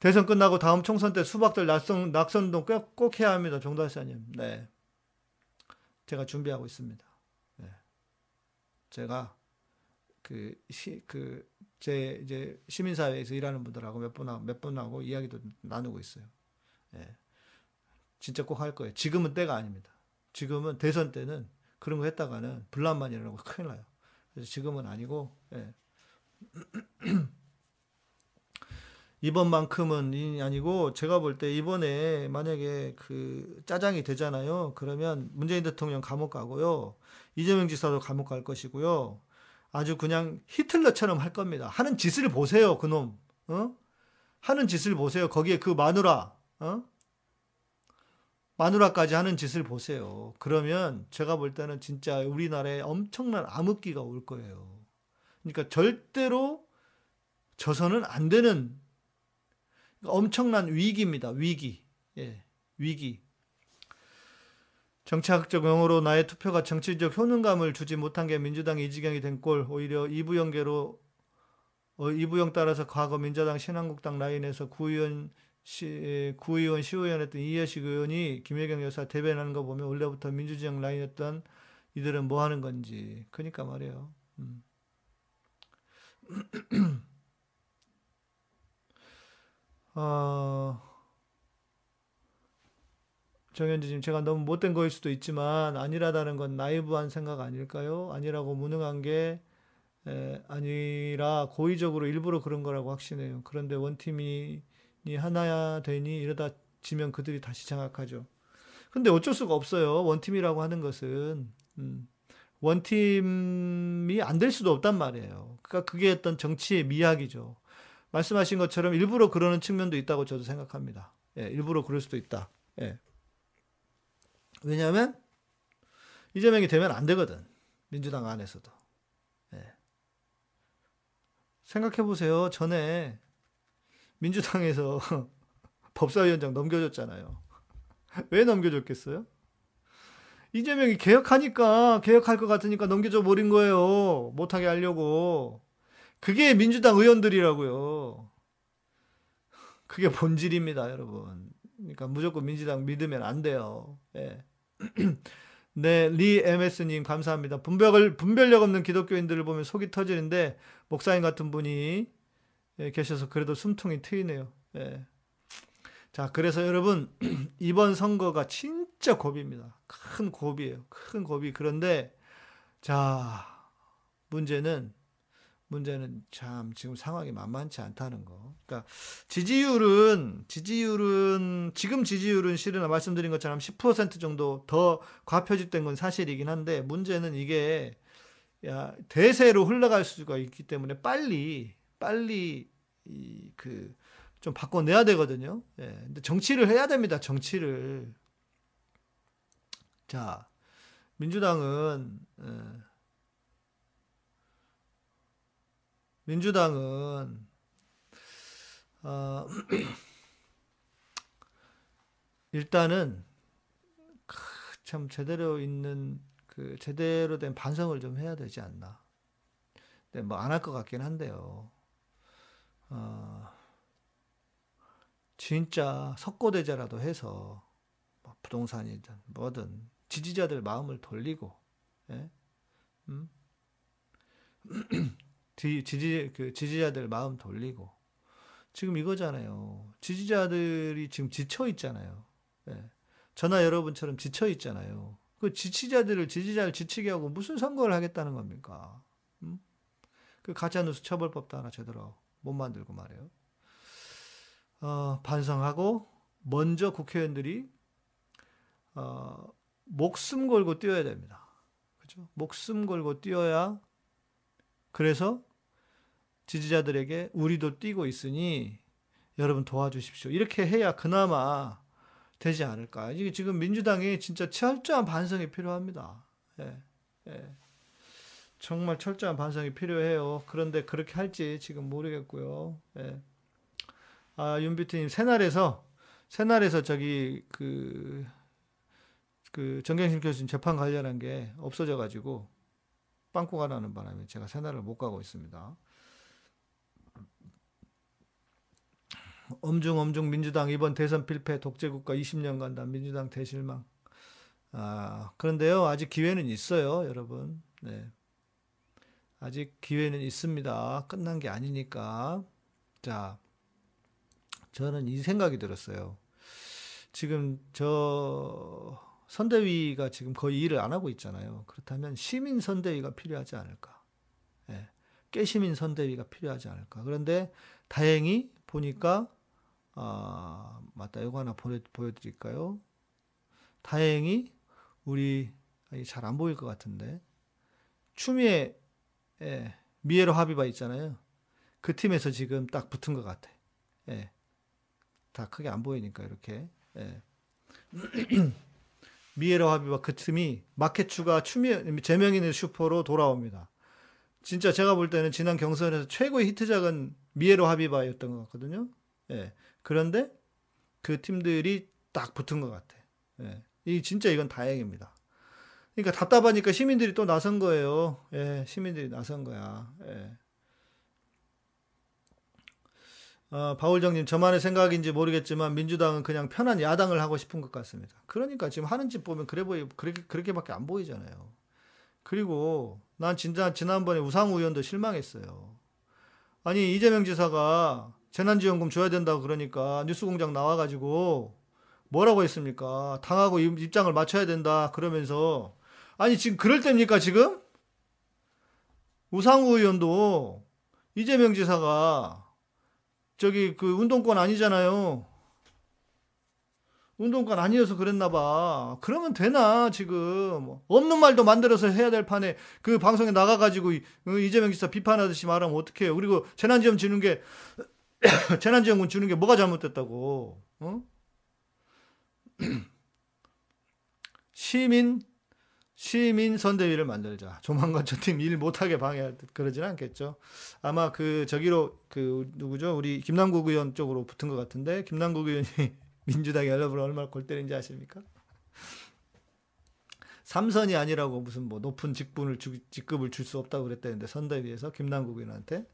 대선 끝나고 다음 총선 때 수박들 낙선, 낙선동 꼭, 꼭 해야 합니다. 종달사님. 네. 제가 준비하고 있습니다. 네. 제가 그, 시, 그, 제 이제 시민사회에서 일하는 분들하고 몇 분하고, 몇 분하고 이야기도 나누고 있어요. 네. 진짜 꼭 할 거예요. 지금은 때가 아닙니다. 지금은 대선 때는 그런 거 했다가는 분란만 일어나고 큰일 나요. 그래서 지금은 아니고, 예. 이번만큼은 아니고 제가 볼 때 이번에 만약에 그 짜장이 되잖아요. 그러면 문재인 대통령 감옥 가고요. 이재명 지사도 감옥 갈 것이고요. 아주 그냥 히틀러처럼 할 겁니다. 하는 짓을 보세요, 그놈. 어? 하는 짓을 보세요. 거기에 그 마누라, 어? 마누라까지 하는 짓을 보세요. 그러면 제가 볼 때는 진짜 우리나라에 엄청난 암흑기가 올 거예요. 그러니까 절대로 져서는 안 되는 엄청난 위기입니다. 위기. 예, 위기. 정치학적 용어로 나의 투표가 정치적 효능감을 주지 못한 게 민주당이 이 지경이 된 꼴, 오히려 이부연계로 어, 이부영 따라서 과거 민주당 신한국당 라인에서 구의원 시, 구의원 시의원 했던 이해식 의원이 김혜경 여사 대변하는 거 보면 원래부터 민주지역 라인이었던 이들은 뭐 하는 건지. 그러니까 말이에요. 음. 어, 정현지님, 제가 너무 못된 거일 수도 있지만, 아니라다는 건 나이브한 생각 아닐까요? 아니라고 무능한 게, 에, 아니라 고의적으로 일부러 그런 거라고 확신해요. 그런데 원팀이 하나야 되니 이러다 지면 그들이 다시 장악하죠. 근데 어쩔 수가 없어요. 원팀이라고 하는 것은, 음, 원팀이 안 될 수도 없단 말이에요. 그러니까 그게 어떤 정치의 미학이죠. 말씀하신 것처럼 일부러 그러는 측면도 있다고 저도 생각합니다. 예, 일부러 그럴 수도 있다. 예. 왜냐하면 이재명이 되면 안 되거든. 민주당 안에서도. 예. 생각해 보세요. 전에 민주당에서 법사위원장 넘겨줬잖아요. 왜 넘겨줬겠어요? 이재명이 개혁하니까 개혁할 것 같으니까 넘겨줘 버린 거예요. 못하게 하려고. 그게 민주당 의원들이라고요. 그게 본질입니다, 여러분. 그러니까 무조건 민주당 믿으면 안 돼요. 예. 네, 리 MS님 감사합니다. 분별을 분별력 없는 기독교인들을 보면 속이 터지는데 목사님 같은 분이 예, 계셔서 그래도 숨통이 트이네요. 예. 자, 그래서 여러분 이번 선거가 진짜 고비입니다. 큰 고비예요. 큰 고비. 그런데 자 문제는 문제는 참 지금 상황이 만만치 않다는 거. 그러니까 지지율은 지지율은 지금 지지율은 실은 말씀드린 것처럼 10% 정도 더 과표집된 건 사실이긴 한데 문제는 이게 야, 대세로 흘러갈 수가 있기 때문에 빨리 빨리 이 그 좀 바꿔내야 되거든요. 예. 근데 정치를 해야 됩니다. 정치를. 자, 민주당은 예. 민주당은 어, 일단은 참 제대로 있는 그 제대로 된 반성을 좀 해야 되지 않나. 네, 뭐안 할 것 같긴 한데요. 어, 진짜 석고대자라도 해서 뭐 부동산이든 뭐든 지지자들 마음을 돌리고, 예? 음? 지지 그 지지자들 마음 돌리고 지금 이거잖아요. 지지자들이 지금 지쳐 있잖아요. 예. 저나 여러분처럼 지쳐 있잖아요. 그 지지자들을 지지자를 지치게 하고 무슨 선거를 하겠다는 겁니까? 음? 그 가짜뉴스 처벌법도 하나 제대로 못 만들고 말이에요. 어, 반성하고 먼저 국회의원들이 어, 목숨 걸고 뛰어야 됩니다. 그죠? 목숨 걸고 뛰어야 그래서 지지자들에게 우리도 뛰고 있으니 여러분 도와주십시오. 이렇게 해야 그나마 되지 않을까. 이게 지금 민주당이 진짜 철저한 반성이 필요합니다. 예, 예. 정말 철저한 반성이 필요해요. 그런데 그렇게 할지 지금 모르겠고요. 예. 아, 윤비트님, 새날에서, 새날에서 저기, 그, 그, 정경심 교수님 재판 관련한 게 없어져가지고, 빵꾸가 나는 바람에 제가 새날을 못 가고 있습니다. 엄중 엄중 민주당 이번 대선 필패 독재국가 20년 간다. 민주당 대실망. 아, 그런데요, 아직 기회는 있어요, 여러분. 네. 아직 기회는 있습니다. 끝난 게 아니니까. 자, 저는 이 생각이 들었어요. 지금 저 선대위가 지금 거의 일을 안 하고 있잖아요. 그렇다면 시민 선대위가 필요하지 않을까. 예, 깨시민 선대위가 필요하지 않을까. 그런데 다행히 보니까 아, 맞다. 이거 하나 보여, 보여드릴까요? 다행히 우리 잘 안 보일 것 같은데 추미애 예, 미에로 하비바 있잖아요. 그 팀에서 지금 딱 붙은 것 같아. 예, 다 크게 안 보이니까 이렇게. 예. 미에로 하비바 그 팀이 마켓추가 추미 제명인의 슈퍼로 돌아옵니다. 진짜 제가 볼 때는 지난 경선에서 최고의 히트작은 미에로 하비바였던 것 같거든요. 예. 그런데 그 팀들이 딱 붙은 것 같아. 예. 이 진짜 이건 다행입니다. 그러니까 답답하니까 시민들이 또 나선 거예요. 예, 시민들이 나선 거야. 예. 어, 바울정님, 저만의 생각인지 모르겠지만 민주당은 그냥 편한 야당을 하고 싶은 것 같습니다. 그러니까 지금 하는 짓 보면 그래 보이 그렇게 그렇게밖에 안 보이잖아요. 그리고 난 진짜 지난번에 우상우 의원도 실망했어요. 아니 이재명 지사가 재난지원금 줘야 된다고 그러니까 뉴스공장 나와가지고 뭐라고 했습니까? 당하고 입장을 맞춰야 된다 그러면서 아니 지금 그럴 때입니까 지금? 우상우 의원도 이재명 지사가 저기 그 운동권 아니잖아요. 운동권 아니어서 그랬나 봐. 그러면 되나 지금 없는 말도 만들어서 해야 될 판에 그 방송에 나가가지고 이재명 지사 비판하듯이 말하면 어떡해요. 그리고 재난지원 주는 게 재난지원금 주는 게 뭐가 잘못됐다고? 어? 시민 시민 선대위를 만들자. 조만간 저 팀 일 못하게 방해할 듯 그러진 않겠죠. 아마 그 저기로 그 누구죠? 우리 김남국 의원 쪽으로 붙은 것 같은데 김남국 의원이 민주당 여러분 얼마나 골 때린지 아십니까? 삼선이 아니라고 무슨 뭐 높은 직분을 주, 직급을 줄 수 없다고 그랬다는데 선대위에서 김남국 의원한테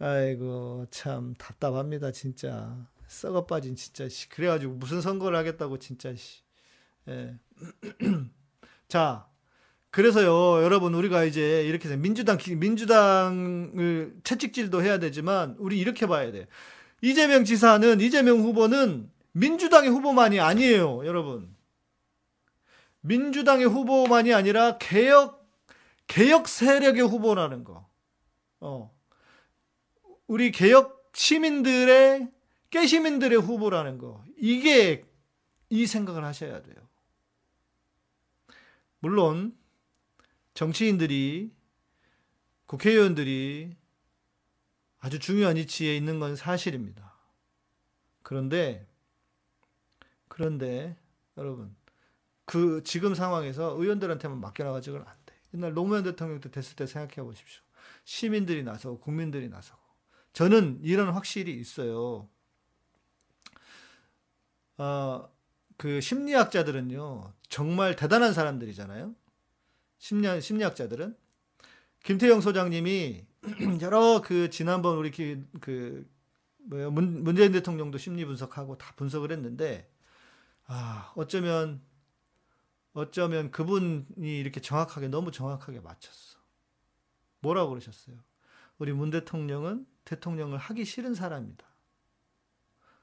아이고 참 답답합니다 진짜 썩어 빠진 진짜 그래가지고 무슨 선거를 하겠다고 진짜 예. 자, 그래서요, 여러분, 우리가 이제 이렇게 민주당, 민주당을 채찍질도 해야 되지만, 우리 이렇게 봐야 돼. 이재명 지사는, 이재명 후보는 민주당의 후보만이 아니에요, 여러분. 민주당의 후보만이 아니라 개혁, 개혁 세력의 후보라는 거. 어. 우리 개혁 시민들의, 깨시민들의 후보라는 거. 이게, 이 생각을 하셔야 돼요. 물론 정치인들이 국회의원들이 아주 중요한 위치에 있는 건 사실입니다. 그런데 그런데 여러분 그 지금 상황에서 의원들한테만 맡겨놔가지고는 안 돼. 옛날 노무현 대통령 때 됐을 때 생각해 보십시오. 시민들이 나서고 국민들이 나서고 저는 이런 확실히 있어요. 어, 그 심리학자들은요, 정말 대단한 사람들이잖아요. 심리, 심리학자들은. 김태영 소장님이 여러 그 지난번 우리 그, 그 뭐야, 문, 문재인 대통령도 심리 분석하고 다 분석을 했는데, 아, 어쩌면, 어쩌면 그분이 이렇게 정확하게, 너무 정확하게 맞췄어. 뭐라고 그러셨어요? 우리 문 대통령은 대통령을 하기 싫은 사람이다.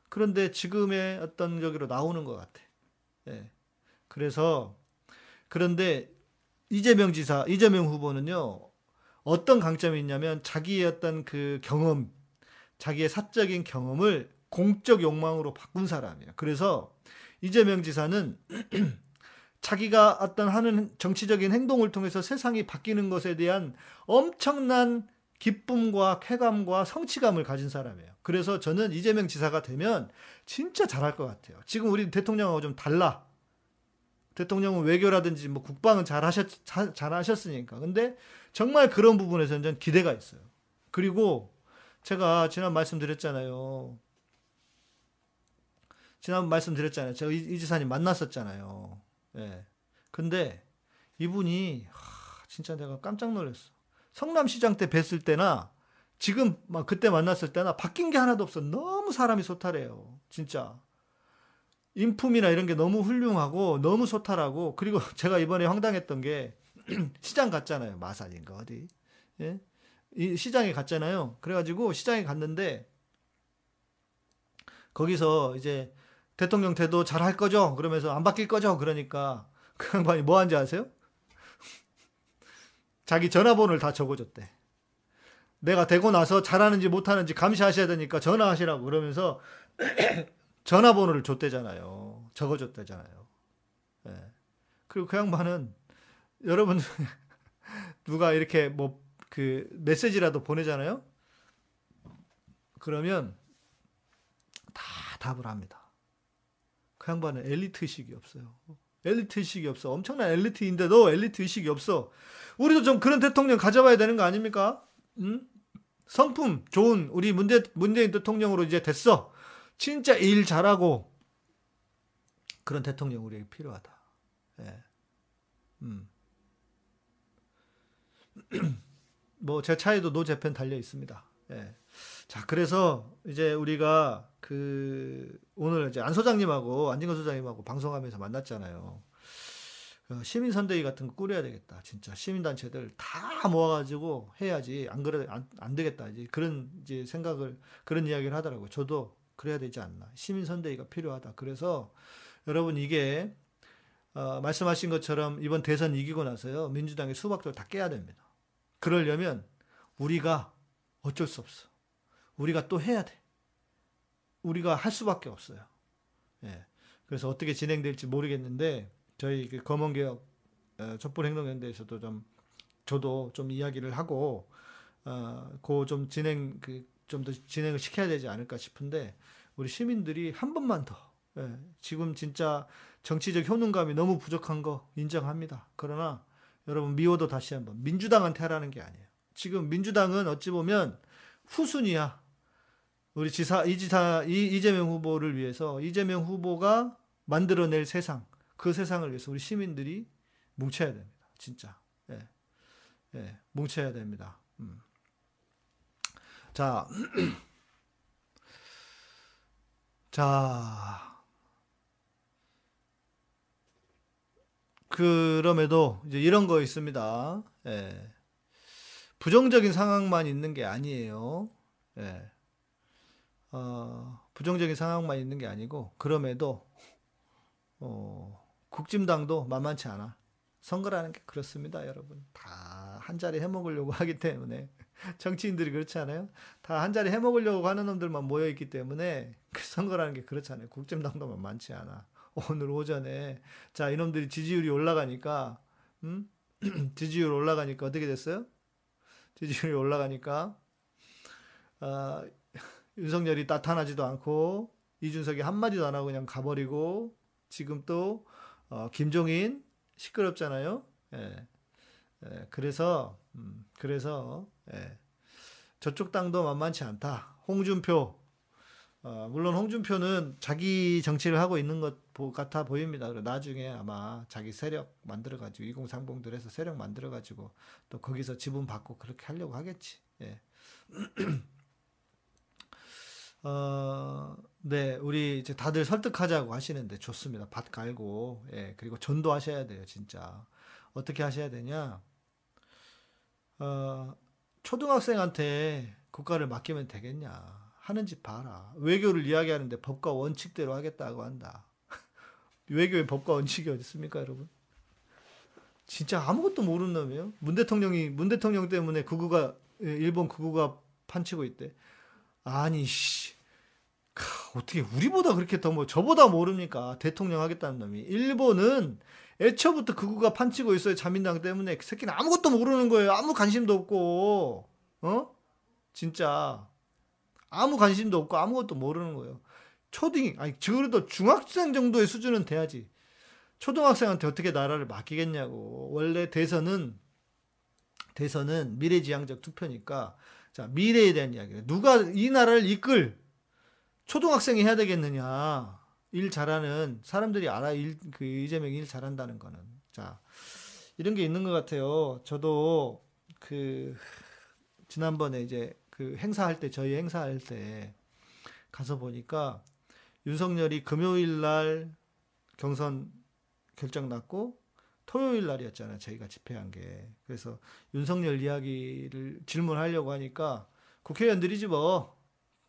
그런데 지금의 어떤 저기로 나오는 것 같아. 예. 그래서 그런데 이재명 지사, 이재명 후보는요, 어떤 강점이 있냐면 자기의 어떤 그 경험, 자기의 사적인 경험을 공적 욕망으로 바꾼 사람이에요. 그래서 이재명 지사는 자기가 어떤 하는 정치적인 행동을 통해서 세상이 바뀌는 것에 대한 엄청난 기쁨과 쾌감과 성취감을 가진 사람이에요. 그래서 저는 이재명 지사가 되면 진짜 잘할 것 같아요. 지금 우리 대통령하고 좀 달라. 대통령은 외교라든지 뭐 국방은 잘 하셨 잘 하셨으니까. 근데 정말 그런 부분에서는 전 기대가 있어요. 그리고 제가 지난 말씀드렸잖아요. 지난 말씀드렸잖아요. 제가 이, 이 지사님 만났었잖아요. 예. 근데 이분이 하, 진짜 내가 깜짝 놀랐어. 성남시장 때 뵀을 때나 지금 막 그때 만났을 때나 바뀐 게 하나도 없어. 너무 사람이 소탈해요. 진짜. 인품이나 이런 게 너무 훌륭하고 너무 소탈하고 그리고 제가 이번에 황당했던 게 시장 갔잖아요. 마산인가 어디. 예? 이 시장에 갔잖아요. 그래가지고 시장에 갔는데 거기서 이제 대통령 태도 잘 할 거죠? 그러면서 안 바뀔 거죠? 그러니까 그 양반이 뭐 한지 아세요? 자기 전화번호를 다 적어줬대. 내가 되고 나서 잘하는지 못하는지 감시하셔야 되니까 전화하시라고 그러면서 전화번호를 줬대잖아요. 적어줬대잖아요. 네. 그리고 그 양반은 여러분 누가 이렇게 뭐 그 메시지라도 보내잖아요. 그러면 다 답을 합니다. 그 양반은 엘리트 의식이 없어요. 엘리트 의식이 없어. 엄청난 엘리트인데도 엘리트 의식이 없어. 우리도 좀 그런 대통령 가져봐야 되는 거 아닙니까? 응? 성품 좋은 우리 문재, 문재인 대통령으로 이제 됐어. 진짜 일 잘하고 그런 대통령 우리에게 필요하다. 예. 음. 뭐제 차에도 노재팬 달려 있습니다. 예. 자, 그래서 이제 우리가 그 오늘 이제 안 소장님하고 안진건 소장님하고 방송하면서 만났잖아요. 어, 시민 선대위 같은 거 꾸려야 되겠다. 진짜 시민 단체들 다 모아가지고 해야지 안 그래 안, 안 되겠다. 이제 그런 이제 생각을 그런 이야기를 하더라고요. 저도 그래야 되지 않나. 시민 선대위가 필요하다. 그래서 여러분 이게 어, 말씀하신 것처럼 이번 대선 이기고 나서요 민주당의 수박들 다 깨야 됩니다. 그러려면 우리가 어쩔 수 없어. 우리가 또 해야 돼. 우리가 할 수밖에 없어요. 예. 그래서 어떻게 진행될지 모르겠는데 저희 그 검언개혁 어, 촛불행동연대에서도 좀 저도 좀 이야기를 하고 어그좀 진행 그 좀 더 진행을 시켜야 되지 않을까 싶은데 우리 시민들이 한 번만 더 예, 지금 진짜 정치적 효능감이 너무 부족한 거 인정합니다. 그러나 여러분 미워도 다시 한번 민주당한테 하라는 게 아니에요. 지금 민주당은 어찌 보면 후순위야. 우리 지사 이지사 이, 이재명 후보를 위해서 이재명 후보가 만들어낼 세상 그 세상을 위해서 우리 시민들이 뭉쳐야 됩니다. 진짜. 예. 예. 뭉쳐야 됩니다. 음. 자. 자. 그럼에도 이제 이런 거 있습니다. 예. 부정적인 상황만 있는 게 아니에요. 예. 어, 부정적인 상황만 있는 게 아니고 그럼에도 어, 국진당도 만만치 않아. 선거라는 게 그렇습니다, 여러분. 다 한 자리 해먹으려고 하기 때문에 정치인들이 그렇지 않아요? 다 한 자리 해먹으려고 하는 놈들만 모여 있기 때문에 그 선거라는 게 그렇잖아요. 국진당도 만만치 않아. 오늘 오전에 자 이놈들이 지지율이 올라가니까 음? 지지율 올라가니까 어떻게 됐어요? 지지율이 올라가니까 어, 윤석열이 나타나지도 않고 이준석이 한마디도 안 하고 그냥 가버리고 지금 또 어, 김종인 시끄럽잖아요. 예. 예, 그래서 음, 그래서 예. 저쪽 당도 만만치 않다. 홍준표 어, 물론 홍준표는 자기 정치를 하고 있는 것 같아 보입니다. 나중에 아마 자기 세력 만들어가지고 2030들 해서 세력 만들어가지고 또 거기서 지분 받고 그렇게 하려고 하겠지. 예. 어, 네, 우리 이제 다들 설득하자고 하시는데 좋습니다. 밭 갈고, 예, 그리고 전도하셔야 돼요, 진짜. 어떻게 하셔야 되냐? 어, 초등학생한테 국가를 맡기면 되겠냐? 하는지 봐라. 외교를 이야기하는데 법과 원칙대로 하겠다고 한다. 외교의 법과 원칙이 어디 있습니까, 여러분? 진짜 아무것도 모르는 놈이에요. 문 대통령이 문 대통령 때문에 구구가 일본 구구가 판치고 있대. 아니 씨. 어떻게 우리보다 그렇게 더 뭐 저보다 모릅니까? 대통령 하겠다는 놈이. 일본은 애초부터 그구가 판치고 있어요. 자민당 때문에. 그 새끼는 아무것도 모르는 거예요. 아무 관심도 없고. 어? 진짜. 아무 관심도 없고 아무것도 모르는 거예요. 초딩, 아니, 그래도 중학생 정도의 수준은 돼야지. 초등학생한테 어떻게 나라를 맡기겠냐고. 원래 대선은 대선은 미래지향적 투표니까 자 미래에 대한 이야기를 누가 이 나라를 이끌 초등학생이 해야 되겠느냐. 일 잘하는 사람들이 알아 일, 그 이재명이 일 잘한다는 거는 자 이런 게 있는 것 같아요. 저도 그 지난번에 이제 그 행사할 때 저희 행사할 때 가서 보니까 윤석열이 금요일 날 경선 결정 났고 토요일 날이었잖아요. 저희가 집회한 게. 그래서 윤석열 이야기를 질문하려고 하니까 국회의원들이지 뭐.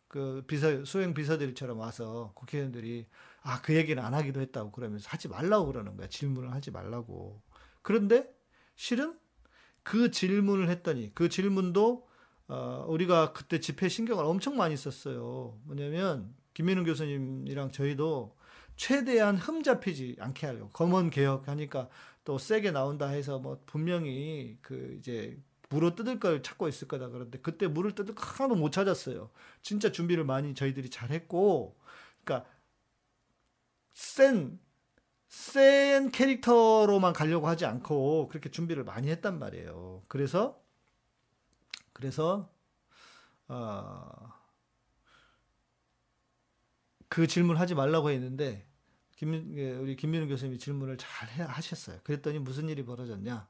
그 비서, 수행 비서들처럼 와서 국회의원들이 아, 그 얘기는 안 하기도 했다고 그러면서 하지 말라고 그러는 거야. 질문을 하지 말라고. 그런데 실은 그 질문을 했더니 그 질문도 어, 우리가 그때 집회 신경을 엄청 많이 썼어요. 뭐냐면 김민우 교수님이랑 저희도 최대한 흠 잡히지 않게 하려고 검언 개혁 하니까 또 세게 나온다 해서 뭐 분명히 그 이제 물어 뜯을 걸 찾고 있을 거다 그런데 그때 물을 뜯을 거 하나도 못 찾았어요. 진짜 준비를 많이 저희들이 잘했고, 그러니까 센, 센 캐릭터로만 가려고 하지 않고 그렇게 준비를 많이 했단 말이에요. 그래서, 그래서, 어, 그 질문 하지 말라고 했는데, 김, 예, 우리 김민우 교수님이 질문을 잘 하셨어요. 그랬더니 무슨 일이 벌어졌냐?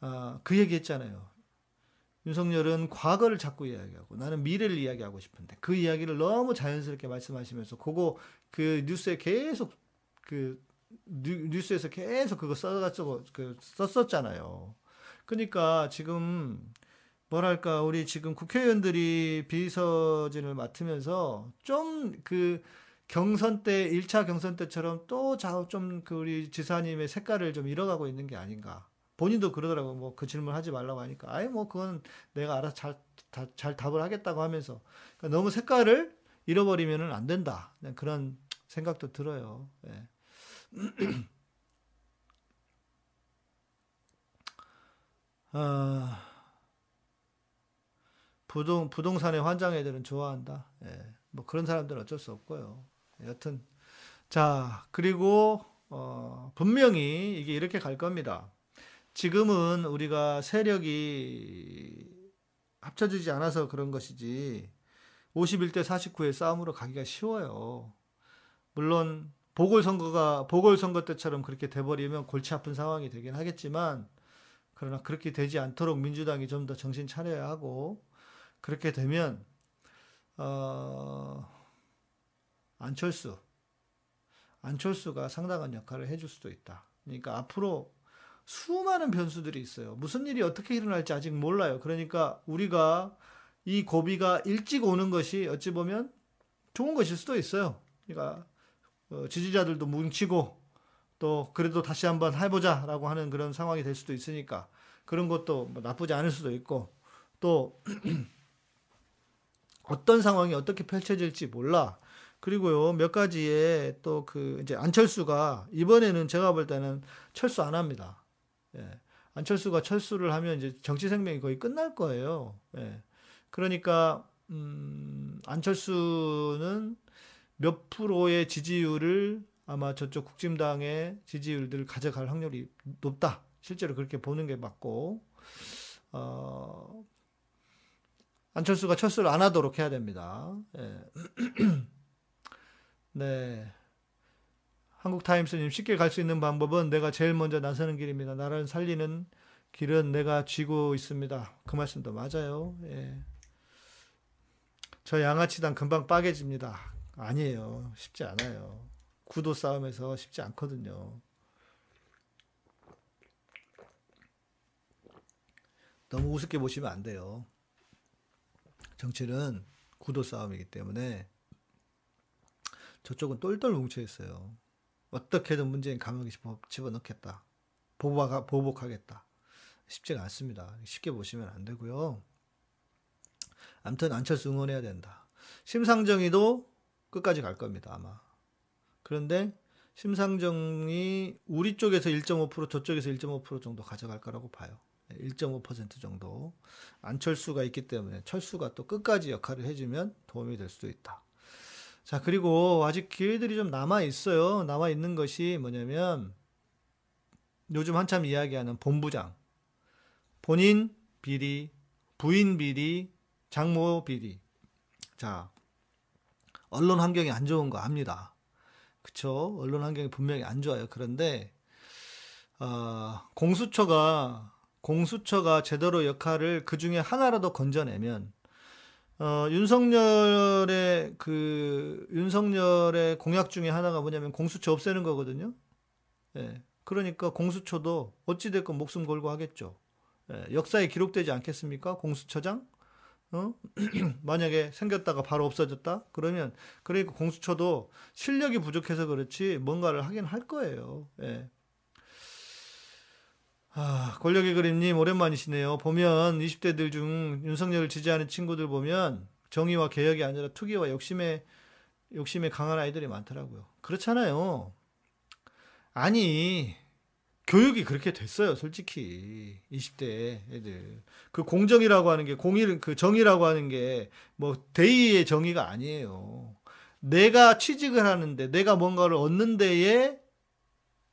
아, 그 얘기 했잖아요. 윤석열은 과거를 자꾸 이야기하고 나는 미래를 이야기하고 싶은데 그 이야기를 너무 자연스럽게 말씀하시면서 그거 그 뉴스에 계속 그 뉴스에서 계속 그거 써가지고 그 썼었잖아요. 그러니까 지금 뭐랄까 우리 지금 국회의원들이 비서진을 맡으면서 좀 그 경선 때 1차 경선 때처럼 또 좀 그 우리 지사님의 색깔을 좀 잃어가고 있는 게 아닌가. 본인도 그러더라고. 뭐 그 질문 하지 말라고 하니까. 아예 뭐 그건 내가 알아서 잘, 다, 잘 답을 하겠다고 하면서. 그러니까 너무 색깔을 잃어버리면 안 된다. 그런 생각도 들어요. 예. 아, 부동, 부동산의 환장 애들은 좋아한다. 예. 뭐 그런 사람들은 어쩔 수 없고요. 여튼. 자, 그리고, 어, 분명히 이게 이렇게 갈 겁니다. 지금은 우리가 세력이 합쳐지지 않아서 그런 것이지 51대 49의 싸움으로 가기가 쉬워요. 물론 보궐선거가 보궐선거 때처럼 그렇게 돼버리면 골치 아픈 상황이 되긴 하겠지만 그러나 그렇게 되지 않도록 민주당이 좀 더 정신 차려야 하고 그렇게 되면 어, 안철수 안철수가 상당한 역할을 해줄 수도 있다. 그러니까 앞으로 수많은 변수들이 있어요. 무슨 일이 어떻게 일어날지 아직 몰라요. 그러니까 우리가 이 고비가 일찍 오는 것이 어찌 보면 좋은 것일 수도 있어요. 그러니까 어, 지지자들도 뭉치고 또 그래도 다시 한번 해보자 라고 하는 그런 상황이 될 수도 있으니까 그런 것도 뭐 나쁘지 않을 수도 있고 또 어떤 상황이 어떻게 펼쳐질지 몰라. 그리고요 몇 가지의 또 그 이제 안철수가 이번에는 제가 볼 때는 철수 안 합니다. 예. 안철수가 철수를 하면 이제 정치 생명이 거의 끝날 거예요. 예. 그러니까 음, 안철수는 몇 프로의 지지율을 아마 저쪽 국진당의 지지율들을 가져갈 확률이 높다. 실제로 그렇게 보는 게 맞고 어, 안철수가 철수를 안 하도록 해야 됩니다. 예. 네. 한국타임스님 쉽게 갈 수 있는 방법은 내가 제일 먼저 나서는 길입니다. 나라를 살리는 길은 내가 쥐고 있습니다. 그 말씀도 맞아요. 예. 저 양아치당 금방 빠개집니다. 아니에요. 쉽지 않아요. 구도 싸움에서 쉽지 않거든요. 너무 우습게 보시면 안 돼요. 정치는 구도 싸움이기 때문에 저쪽은 똘똘 뭉쳐 있어요. 어떻게든 문재인 감옥에 집어넣겠다. 보복, 보복하겠다. 쉽지가 않습니다. 쉽게 보시면 안 되고요. 아무튼 안철수 응원해야 된다. 심상정이도 끝까지 갈 겁니다. 아마. 그런데 심상정이 우리 쪽에서 1.5% 저쪽에서 1.5% 정도 가져갈 거라고 봐요. 1.5% 정도. 안철수가 있기 때문에 철수가 또 끝까지 역할을 해주면 도움이 될 수도 있다. 자, 그리고 아직 기회들이 좀 남아 있어요. 남아 있는 것이 뭐냐면 요즘 한참 이야기하는 본부장, 본인 비리, 부인 비리, 장모 비리. 자, 언론 환경이 안 좋은 거 압니다. 그쵸? 언론 환경이 분명히 안 좋아요. 그런데, 어, 공수처가, 공수처가 제대로 역할을 그 중에 하나라도 건져내면, 어, 윤석열의 그, 윤석열의 공약 중에 하나가 뭐냐면 공수처 없애는 거거든요. 예. 그러니까 공수처도 어찌 됐건 목숨 걸고 하겠죠. 예, 역사에 기록되지 않겠습니까? 공수처장? 어? 만약에 생겼다가 바로 없어졌다? 그러면, 그러니까 공수처도 실력이 부족해서 그렇지 뭔가를 하긴 할 거예요. 예. 아, 권력의 그림님, 오랜만이시네요. 보면 20대들 중 윤석열을 지지하는 친구들 보면 정의와 개혁이 아니라 투기와 욕심에, 욕심에 강한 아이들이 많더라고요. 그렇잖아요. 아니, 교육이 그렇게 됐어요, 솔직히. 20대 애들. 그 공정이라고 하는 게, 공일, 그 정의라고 하는 게, 뭐, 대의의 정의가 아니에요. 내가 취직을 하는데, 내가 뭔가를 얻는 데에,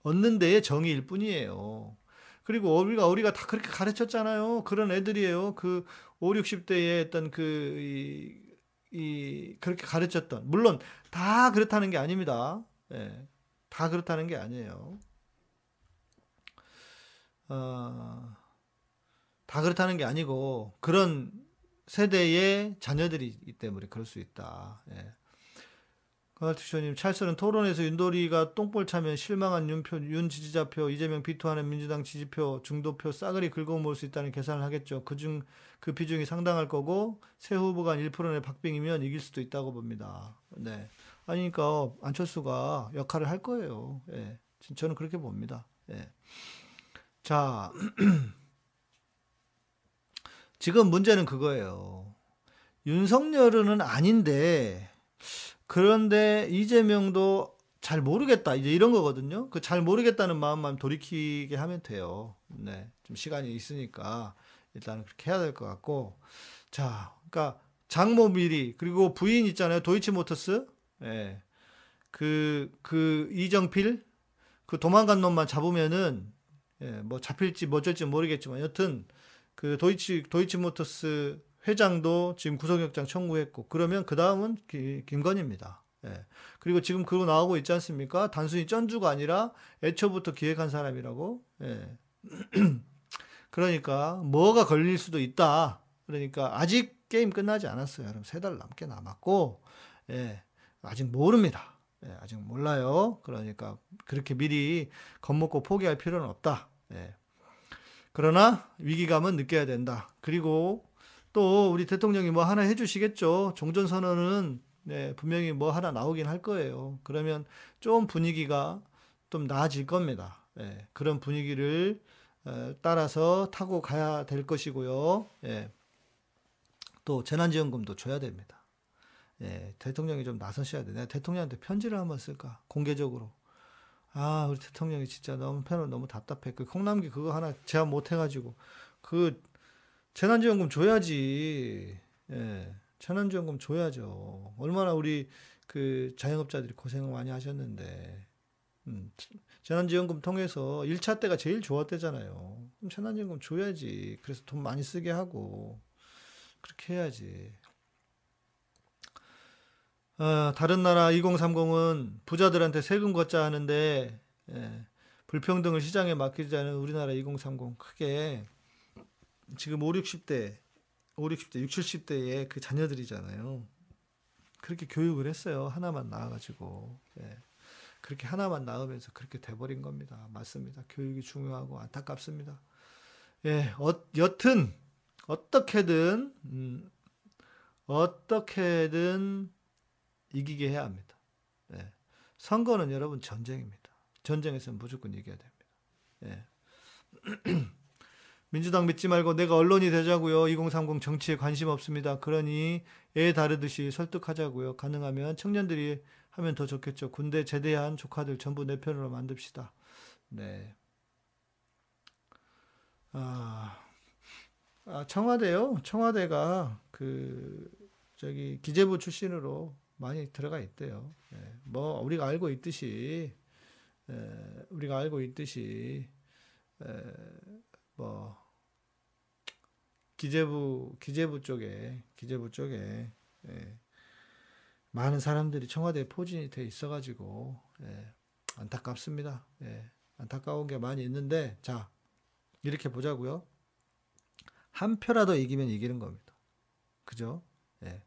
얻는 데에 정의일 뿐이에요. 그리고 우리가, 우리가 다 그렇게 가르쳤잖아요. 그런 애들이에요. 그 5, 60대에 했던 그, 이, 이, 그렇게 가르쳤던. 물론, 다 그렇다는 게 아닙니다. 예. 다 그렇다는 게 아니에요. 어, 다 그렇다는 게 아니고 그런 세대의 자녀들이 있기 때문에 그럴 수 있다. 예. 가을투쇼님 찰스는 토론에서 윤도리가 똥볼 차면 실망한 윤표, 윤 지지자표, 이재명 비토하는 민주당 지지표, 중도표 싸그리 긁어모을 수 있다는 계산을 하겠죠. 그중 그 비중이 상당할 거고 새 후보가 1%의 박빙이면 이길 수도 있다고 봅니다. 네. 아니니까 안철수가 역할을 할 거예요. 예. 저는 그렇게 봅니다. 예. 자, 지금 문제는 그거예요. 윤석열은 아닌데, 그런데 이재명도 잘 모르겠다. 이제 이런 거거든요. 그 잘 모르겠다는 마음만 돌이키게 하면 돼요. 네. 좀 시간이 있으니까 일단은 그렇게 해야 될 것 같고. 자, 그러니까 장모 미리, 그리고 부인 있잖아요. 도이치모터스. 예. 네. 그, 그 이정필? 그 도망간 놈만 잡으면은 예, 뭐 잡힐지 뭐 어쩔지 모르겠지만 여튼 그 도이치 도이치모터스 회장도 지금 구속영장 청구했고 그러면 그 다음은 김건희입니다. 예. 그리고 지금 그거 나오고 있지 않습니까? 단순히 쩐주가 아니라 애초부터 기획한 사람이라고. 예. 그러니까 뭐가 걸릴 수도 있다. 그러니까 아직 게임 끝나지 않았어요. 여러분 세 달 남게 남았고 예. 아직 모릅니다. 예, 아직 몰라요. 그러니까 그렇게 미리 겁먹고 포기할 필요는 없다. 예. 그러나 위기감은 느껴야 된다. 그리고 또 우리 대통령이 뭐 하나 해주시겠죠. 종전선언은 네, 분명히 뭐 하나 나오긴 할 거예요. 그러면 좀 분위기가 좀 나아질 겁니다. 예, 그런 분위기를 어, 따라서 타고 가야 될 것이고요. 예, 또 재난지원금도 줘야 됩니다. 예, 대통령이 좀 나서셔야 돼. 내가 대통령한테 편지를 한번 쓸까? 공개적으로. 아, 우리 대통령이 진짜 너무 편을 너무 답답해. 그 콩남기 그거 하나 제한 못 해가지고. 그, 재난지원금 줘야지. 예, 재난지원금 줘야죠. 얼마나 우리 그 자영업자들이 고생을 많이 하셨는데. 음, 재난지원금 통해서 1차 때가 제일 좋았대잖아요. 그럼 재난지원금 줘야지. 그래서 돈 많이 쓰게 하고. 그렇게 해야지. 어, 다른 나라 2030은 부자들한테 세금 걷자 하는데 예, 불평등을 시장에 맡기자는 우리나라 2030 크게 지금 5, 60대, 5, 60대, 6, 70대의 그 자녀들이잖아요. 그렇게 교육을 했어요. 하나만 나와가지고. 예. 그렇게 하나만 낳으면서 그렇게 돼버린 겁니다. 맞습니다. 교육이 중요하고 안타깝습니다. 예, 어, 여튼, 어떻게든, 음, 어떻게든 이기게 해야 합니다. 예. 선거는 여러분 전쟁입니다. 전쟁에서는 무조건 이겨야 됩니다. 예. 민주당 믿지 말고 내가 언론이 되자고요. 2030 정치에 관심 없습니다. 그러니 애 다르듯이 설득하자고요. 가능하면 청년들이 하면 더 좋겠죠. 군대 제대한 조카들 전부 내 편으로 만듭시다. 네. 아, 아 청와대요. 청와대가 그 저기 기재부 출신으로 많이 들어가 있대요. 예, 뭐 우리가 알고 있듯이 예, 우리가 알고 있듯이 예, 뭐 기재부 기재부 쪽에 기재부 쪽에 예, 많은 사람들이 청와대에 포진이 돼 있어가지고 예, 안타깝습니다. 예, 안타까운 게 많이 있는데 자 이렇게 보자고요. 한 표라도 이기면 이기는 겁니다. 그죠? 예.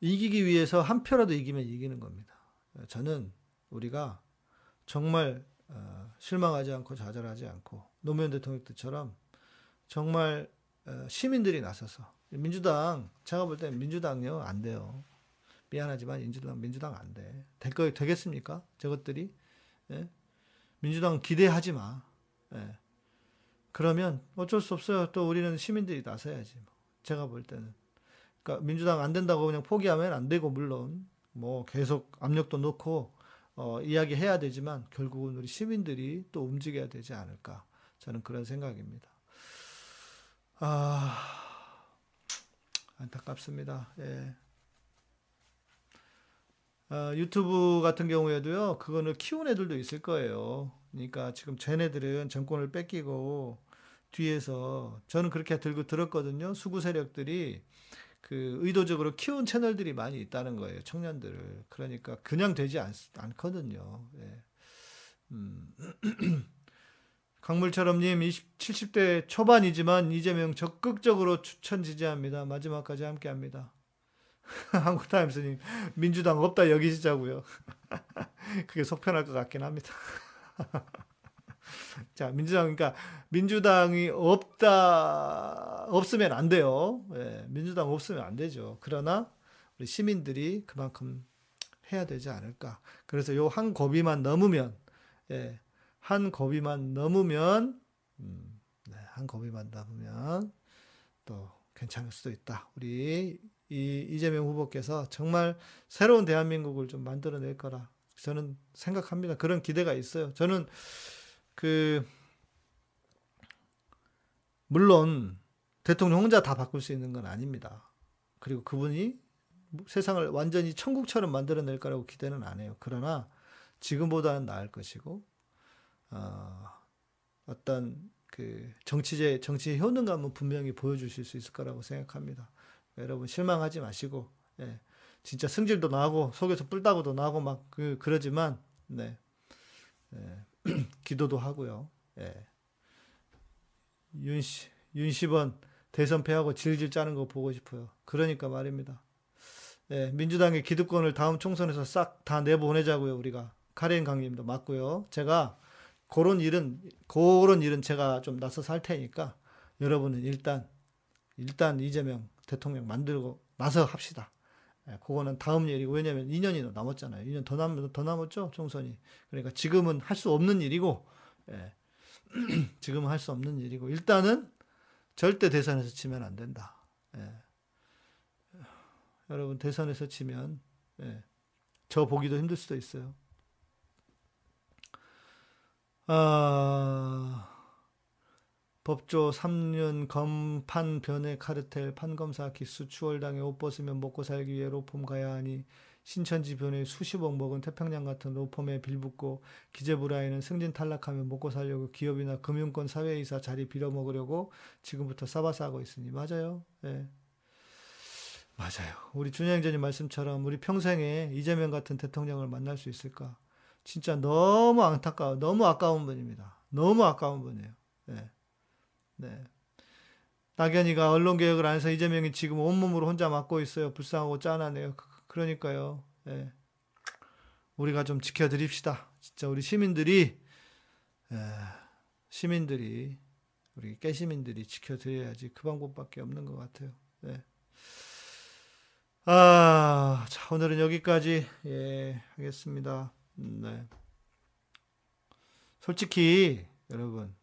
이기기 위해서 한 표라도 이기면 이기는 겁니다. 저는 우리가 정말 어, 실망하지 않고 좌절하지 않고 노무현 대통령 때처럼 정말 어, 시민들이 나서서 민주당 제가 볼 때는 민주당요 안 돼요. 미안하지만 민주당 민주당 안 돼. 될 거 되겠습니까? 저것들이 예? 민주당 기대하지 마. 예. 그러면 어쩔 수 없어요. 또 우리는 시민들이 나서야지. 뭐. 제가 볼 때는. 그러니까 민주당 안 된다고 그냥 포기하면 안 되고 물론 뭐 계속 압력도 넣고 어, 이야기해야 되지만 결국은 우리 시민들이 또 움직여야 되지 않을까 저는 그런 생각입니다. 아 안타깝습니다. 예. 어, 유튜브 같은 경우에도요, 그거는 키운 애들도 있을 거예요. 그러니까 지금 쟤네들은 정권을 뺏기고 뒤에서 저는 그렇게 들고 들었거든요. 수구 세력들이 그 의도적으로 키운 채널들이 많이 있다는 거예요. 청년들을. 그러니까 그냥 되지 않, 않거든요. 예. 음. 강물처럼님 20, 70대 초반이지만 이재명 적극적으로 추천 지지합니다. 마지막까지 함께합니다. 한국타임스님 민주당 없다 여기시자고요. 그게 속편할 것 같긴 합니다. 자, 민주당, 그러니까, 민주당이 없다, 없으면 안 돼요. 예, 민주당 없으면 안 되죠. 그러나, 우리 시민들이 그만큼 해야 되지 않을까. 그래서 요 한 고비만 넘으면, 예, 한 고비만 넘으면, 음, 네, 한 고비만 넘으면, 또 괜찮을 수도 있다. 우리 이 이재명 후보께서 정말 새로운 대한민국을 좀 만들어낼 거라 저는 생각합니다. 그런 기대가 있어요. 저는 그 물론 대통령 혼자 다 바꿀 수 있는 건 아닙니다. 그리고 그분이 세상을 완전히 천국처럼 만들어낼 거라고 기대는 안 해요. 그러나 지금보다는 나을 것이고 어, 어떤 그 정치제 정치의 효능감은 분명히 보여주실 수 있을 거라고 생각합니다. 여러분 실망하지 마시고 예, 진짜 승질도 나고 속에서 뿔따구도 나고 막 그 그러지만 네. 예. 기도도 하고요. 예. 윤시, 윤시번 대선 패하고 질질 짜는 거 보고 싶어요. 그러니까 말입니다. 예, 민주당의 기득권을 다음 총선에서 싹 다 내보내자고요, 우리가. 카레인 강님도 맞고요. 제가 그런 일은, 그런 일은 제가 좀 나서서 할 테니까 여러분은 일단, 일단 이재명 대통령 만들고 나서 합시다. 예, 그거는 다음 일이고 왜냐면 2년이 남았잖아요. 2년 더 남, 더 남았죠 총선이. 그러니까 지금은 할 수 없는 일이고 예. 지금은 할 수 없는 일이고 일단은 절대 대선에서 치면 안 된다. 예. 여러분 대선에서 치면 예. 저 보기도 힘들 수도 있어요. 아. 법조 3년 검판 변의 카르텔 판검사 기수 추월당해 옷 벗으면 먹고 살기 위해 로펌 가야 하니 신천지 변에 수십억 먹은 태평양 같은 로펌에 빌붙고 기재부라인은 승진 탈락하면 먹고 살려고 기업이나 금융권 사회이사 자리 빌어먹으려고 지금부터 싸바싸고 있으니 맞아요. 예. 맞아요. 우리 준영전님 말씀처럼 우리 평생에 이재명 같은 대통령을 만날 수 있을까? 진짜 너무 안타까워, 너무 아까운 분입니다. 너무 아까운 분이에요. 예. 네. 낙연이가 언론 개혁을 안 해서 이재명이 지금 온몸으로 혼자 맡고 있어요. 불쌍하고 짠하네요. 그, 그러니까요. 네. 우리가 좀 지켜드립시다. 진짜 우리 시민들이, 에, 시민들이, 우리 깨시민들이 지켜드려야지 그 방법밖에 없는 것 같아요. 네. 아, 자, 오늘은 여기까지, 예, 하겠습니다. 네. 솔직히, 여러분,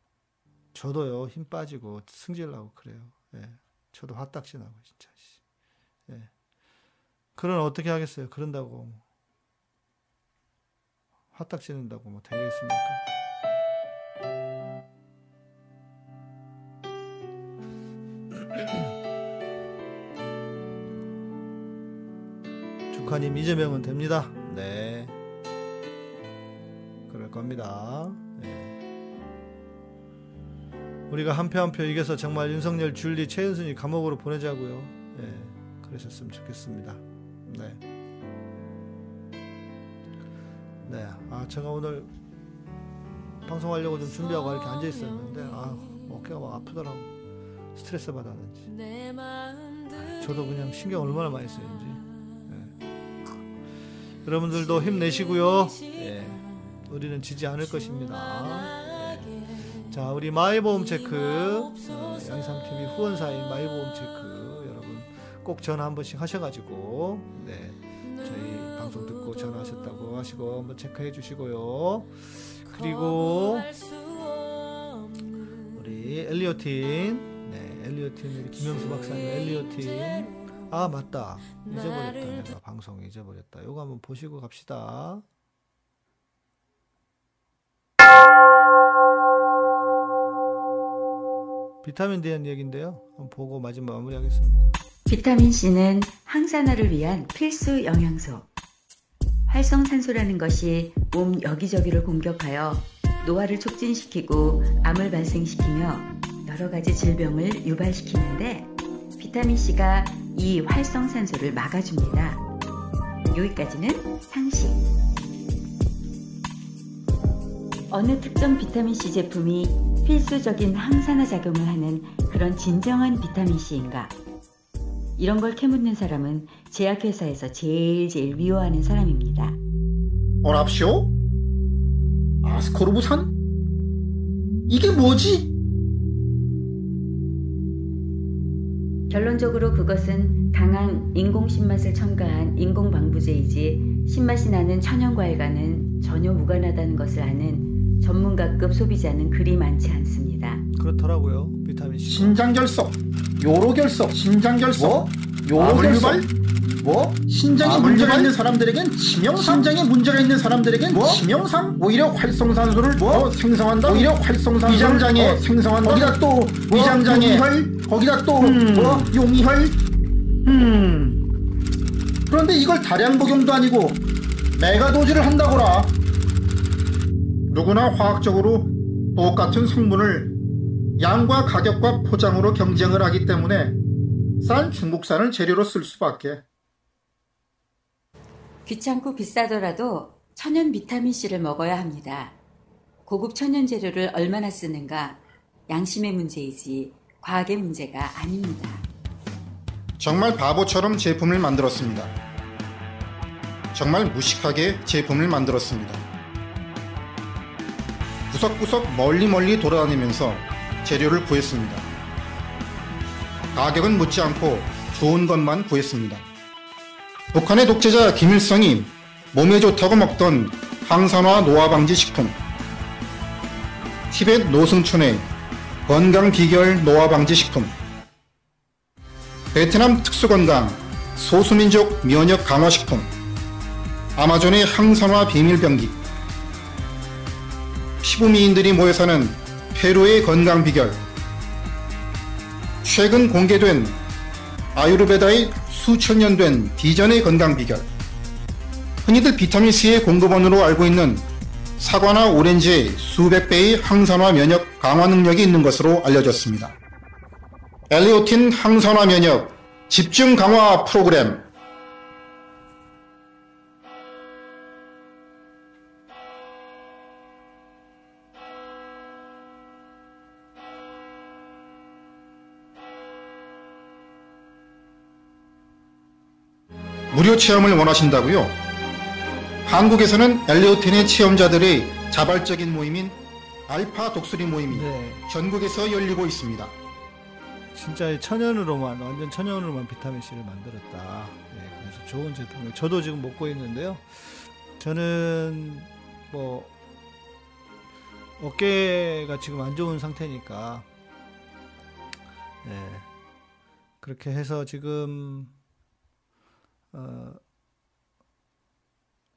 저도요 힘 빠지고 승질 나고 그래요. 예. 저도 화딱지 나고 진짜. 예. 그런 어떻게 하겠어요? 그런다고 뭐. 화딱지 는다고 뭐 되겠습니까? 주카님 이재명은 됩니다. 겁니다. 네. 우리가 한 표 한 표 이겨서 정말 윤석열, 줄리, 최은순이 감옥으로 보내자고요. 네. 그러셨으면 좋겠습니다. 네. 네. 아, 제가 오늘 방송하려고 좀 준비하고 이렇게 앉아 있었는데, 아, 어깨가 막 아프더라고. 스트레스 받았는지. 저도 그냥 신경 얼마나 많이 쓰는지. 네. 여러분들도 힘내시고요. 예. 우리는 지지 않을 것입니다. 예. 자, 우리 마이보험 체크, 어, 양삼TV 후원사인 마이보험 체크, 여러분 꼭 전화 한 번씩 하셔가지고, 네. 저희 방송 듣고 전화하셨다고 하시고 한번 체크해 주시고요. 그리고 우리 엘리오틴 네, 엘리오틴 우리 김영수 박사님 엘리오틴 아 맞다 잊어버렸다 내가 방송 잊어버렸다 요거 한번 보시고 갑시다 비타민 대한 얘기인데요 보고 마지막 마무리하겠습니다 비타민 C는 항산화를 위한 필수 영양소. 활성산소라는 것이 몸 여기저기를 공격하여 노화를 촉진시키고 암을 발생시키며 여러 가지 질병을 유발시키는데 비타민 C가 이 활성산소를 막아줍니다. 여기까지는 상식. 어느 특정 비타민 C 제품이 필수적인 항산화 작용을 하는 그런 진정한 비타민 C인가? 이런 걸 캐묻는 사람은 제약회사에서 제일 제일 미워하는 사람입니다. 어랍쇼? 아스코르부산? 이게 뭐지? 결론적으로 그것은 강한 인공 신맛을 첨가한 인공 방부제이지 신맛이 나는 천연과일과는 전혀 무관하다는 것을 아는 전문가급 소비자는 그리 많지 않습니다. 그렇더라고요 비타민 C 신장결석, 요로결석, 신장결석, 뭐? 요로결석? 뭐? 신장에? 문제가 있는 사람들에겐 치명상, 신장에 문제가 있는 사람들에겐 뭐? 치명상, 오히려 활성산소를 뭐? 더 생성한다, 오히려 활성산소를 위장장애, 더 생성한다, 거기다 또 뭐? 위장장애, 용이혈? 거기다 또 음. 뭐? 용이혈, 음. 그런데 이걸 다량 복용도 아니고 메가도즈를 한다고라. 누구나 화학적으로 똑같은 성분을 양과 가격과 포장으로 경쟁을 하기 때문에 싼 중국산을 재료로 쓸 수밖에. 귀찮고 비싸더라도 천연 비타민C를 먹어야 합니다. 고급 천연 재료를 얼마나 쓰는가 양심의 문제이지 과학의 문제가 아닙니다. 정말 바보처럼 제품을 만들었습니다. 정말 무식하게 제품을 만들었습니다. 구석구석 멀리 멀리 돌아다니면서 재료를 구했습니다. 가격은 묻지 않고 좋은 것만 구했습니다. 북한의 독재자 김일성이 몸에 좋다고 먹던 항산화 노화 방지 식품. 티벳 노승춘의 건강 비결 노화 방지 식품. 베트남 특수건강 소수민족 면역 강화 식품 아마존의 항산화 비밀병기 피부미인들이 모여 사는 페루의 건강 비결. 최근 공개된 아유르베다의 수천 년 된 비전의 건강 비결. 흔히들 비타민C의 공급원으로 알고 있는 사과나 오렌지의 수백 배의 항산화 면역 강화 능력이 있는 것으로 알려졌습니다. 엘리오틴 항산화 면역 집중 강화 프로그램 무료 체험을 원하신다고요? 한국에서는 엘리오틴의 체험자들의 자발적인 모임인 알파 독수리 모임이 네 전국에서 열리고 있습니다. 진짜 천연으로만 완전 천연으로만 비타민 C를 만들었다. 예, 그래서 좋은 제품이에요. 저도 지금 먹고 있는데요. 저는 뭐 어깨가 지금 안 좋은 상태니까 예, 그렇게 해서 지금 어,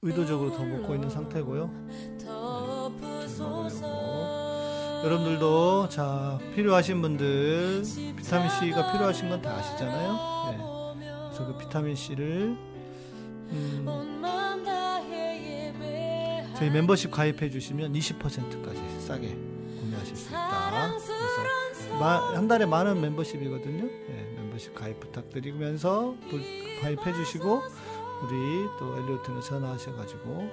의도적으로 더 먹고 있는 상태고요. 네. 여러분들도 자 필요하신 분들 비타민 C가 필요하신 건 다 아시잖아요. 네. 그래서 그 비타민 C를 음, 저희 멤버십 가입해 주시면 20%까지 싸게 구매하실 수 있다. 그래서 마- 한 달에 만원 멤버십이거든요. 예, 멤버십 가입 부탁드리면서 또 가입해 주시고 우리 또 엘리오트는 전화하셔가지고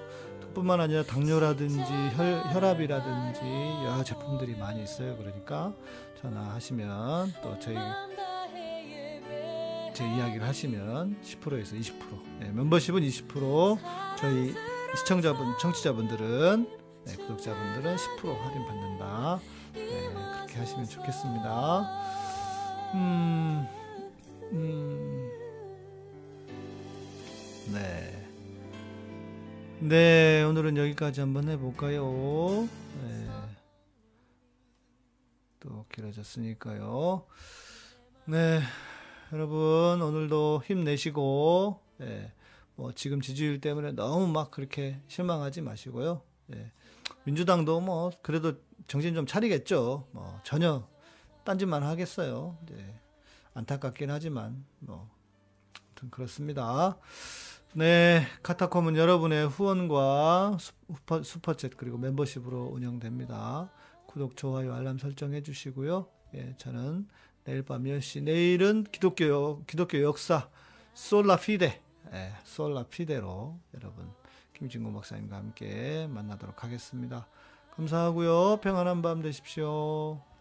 뿐만 아니라 당뇨라든지 혈, 혈압이라든지 여러 제품들이 많이 있어요. 그러니까 전화하시면 또 저희 제 이야기를 하시면 10%에서 20% 예, 멤버십은 20% 저희 시청자분 청취자분들은 네, 구독자분들은 10% 할인 받는다 네, 그렇게 하시면 좋겠습니다 음, 음, 네. 네, 오늘은 여기까지 한번 해볼까요? 네. 또 길어졌으니까요. 네, 여러분 오늘도 힘내시고, 예, 뭐 지금 지지율 때문에 너무 막 그렇게 실망하지 마시고요. 예, 민주당도 뭐 그래도 정신 좀 차리겠죠. 뭐 전혀 딴짓만 하겠어요. 이제 안타깝긴 하지만 뭐 아무튼 그렇습니다. 네, 카타콤은 여러분의 후원과 슈퍼, 슈퍼챗 그리고 멤버십으로 운영됩니다. 구독, 좋아요, 알람 설정해 주시고요. 예, 저는 내일 밤 10시 내일은 기독교 기독교 역사 솔라 피데 예, 솔라 피데로 여러분 김진구 목사님과 함께 만나도록 하겠습니다. 감사하고요. 평안한 밤 되십시오.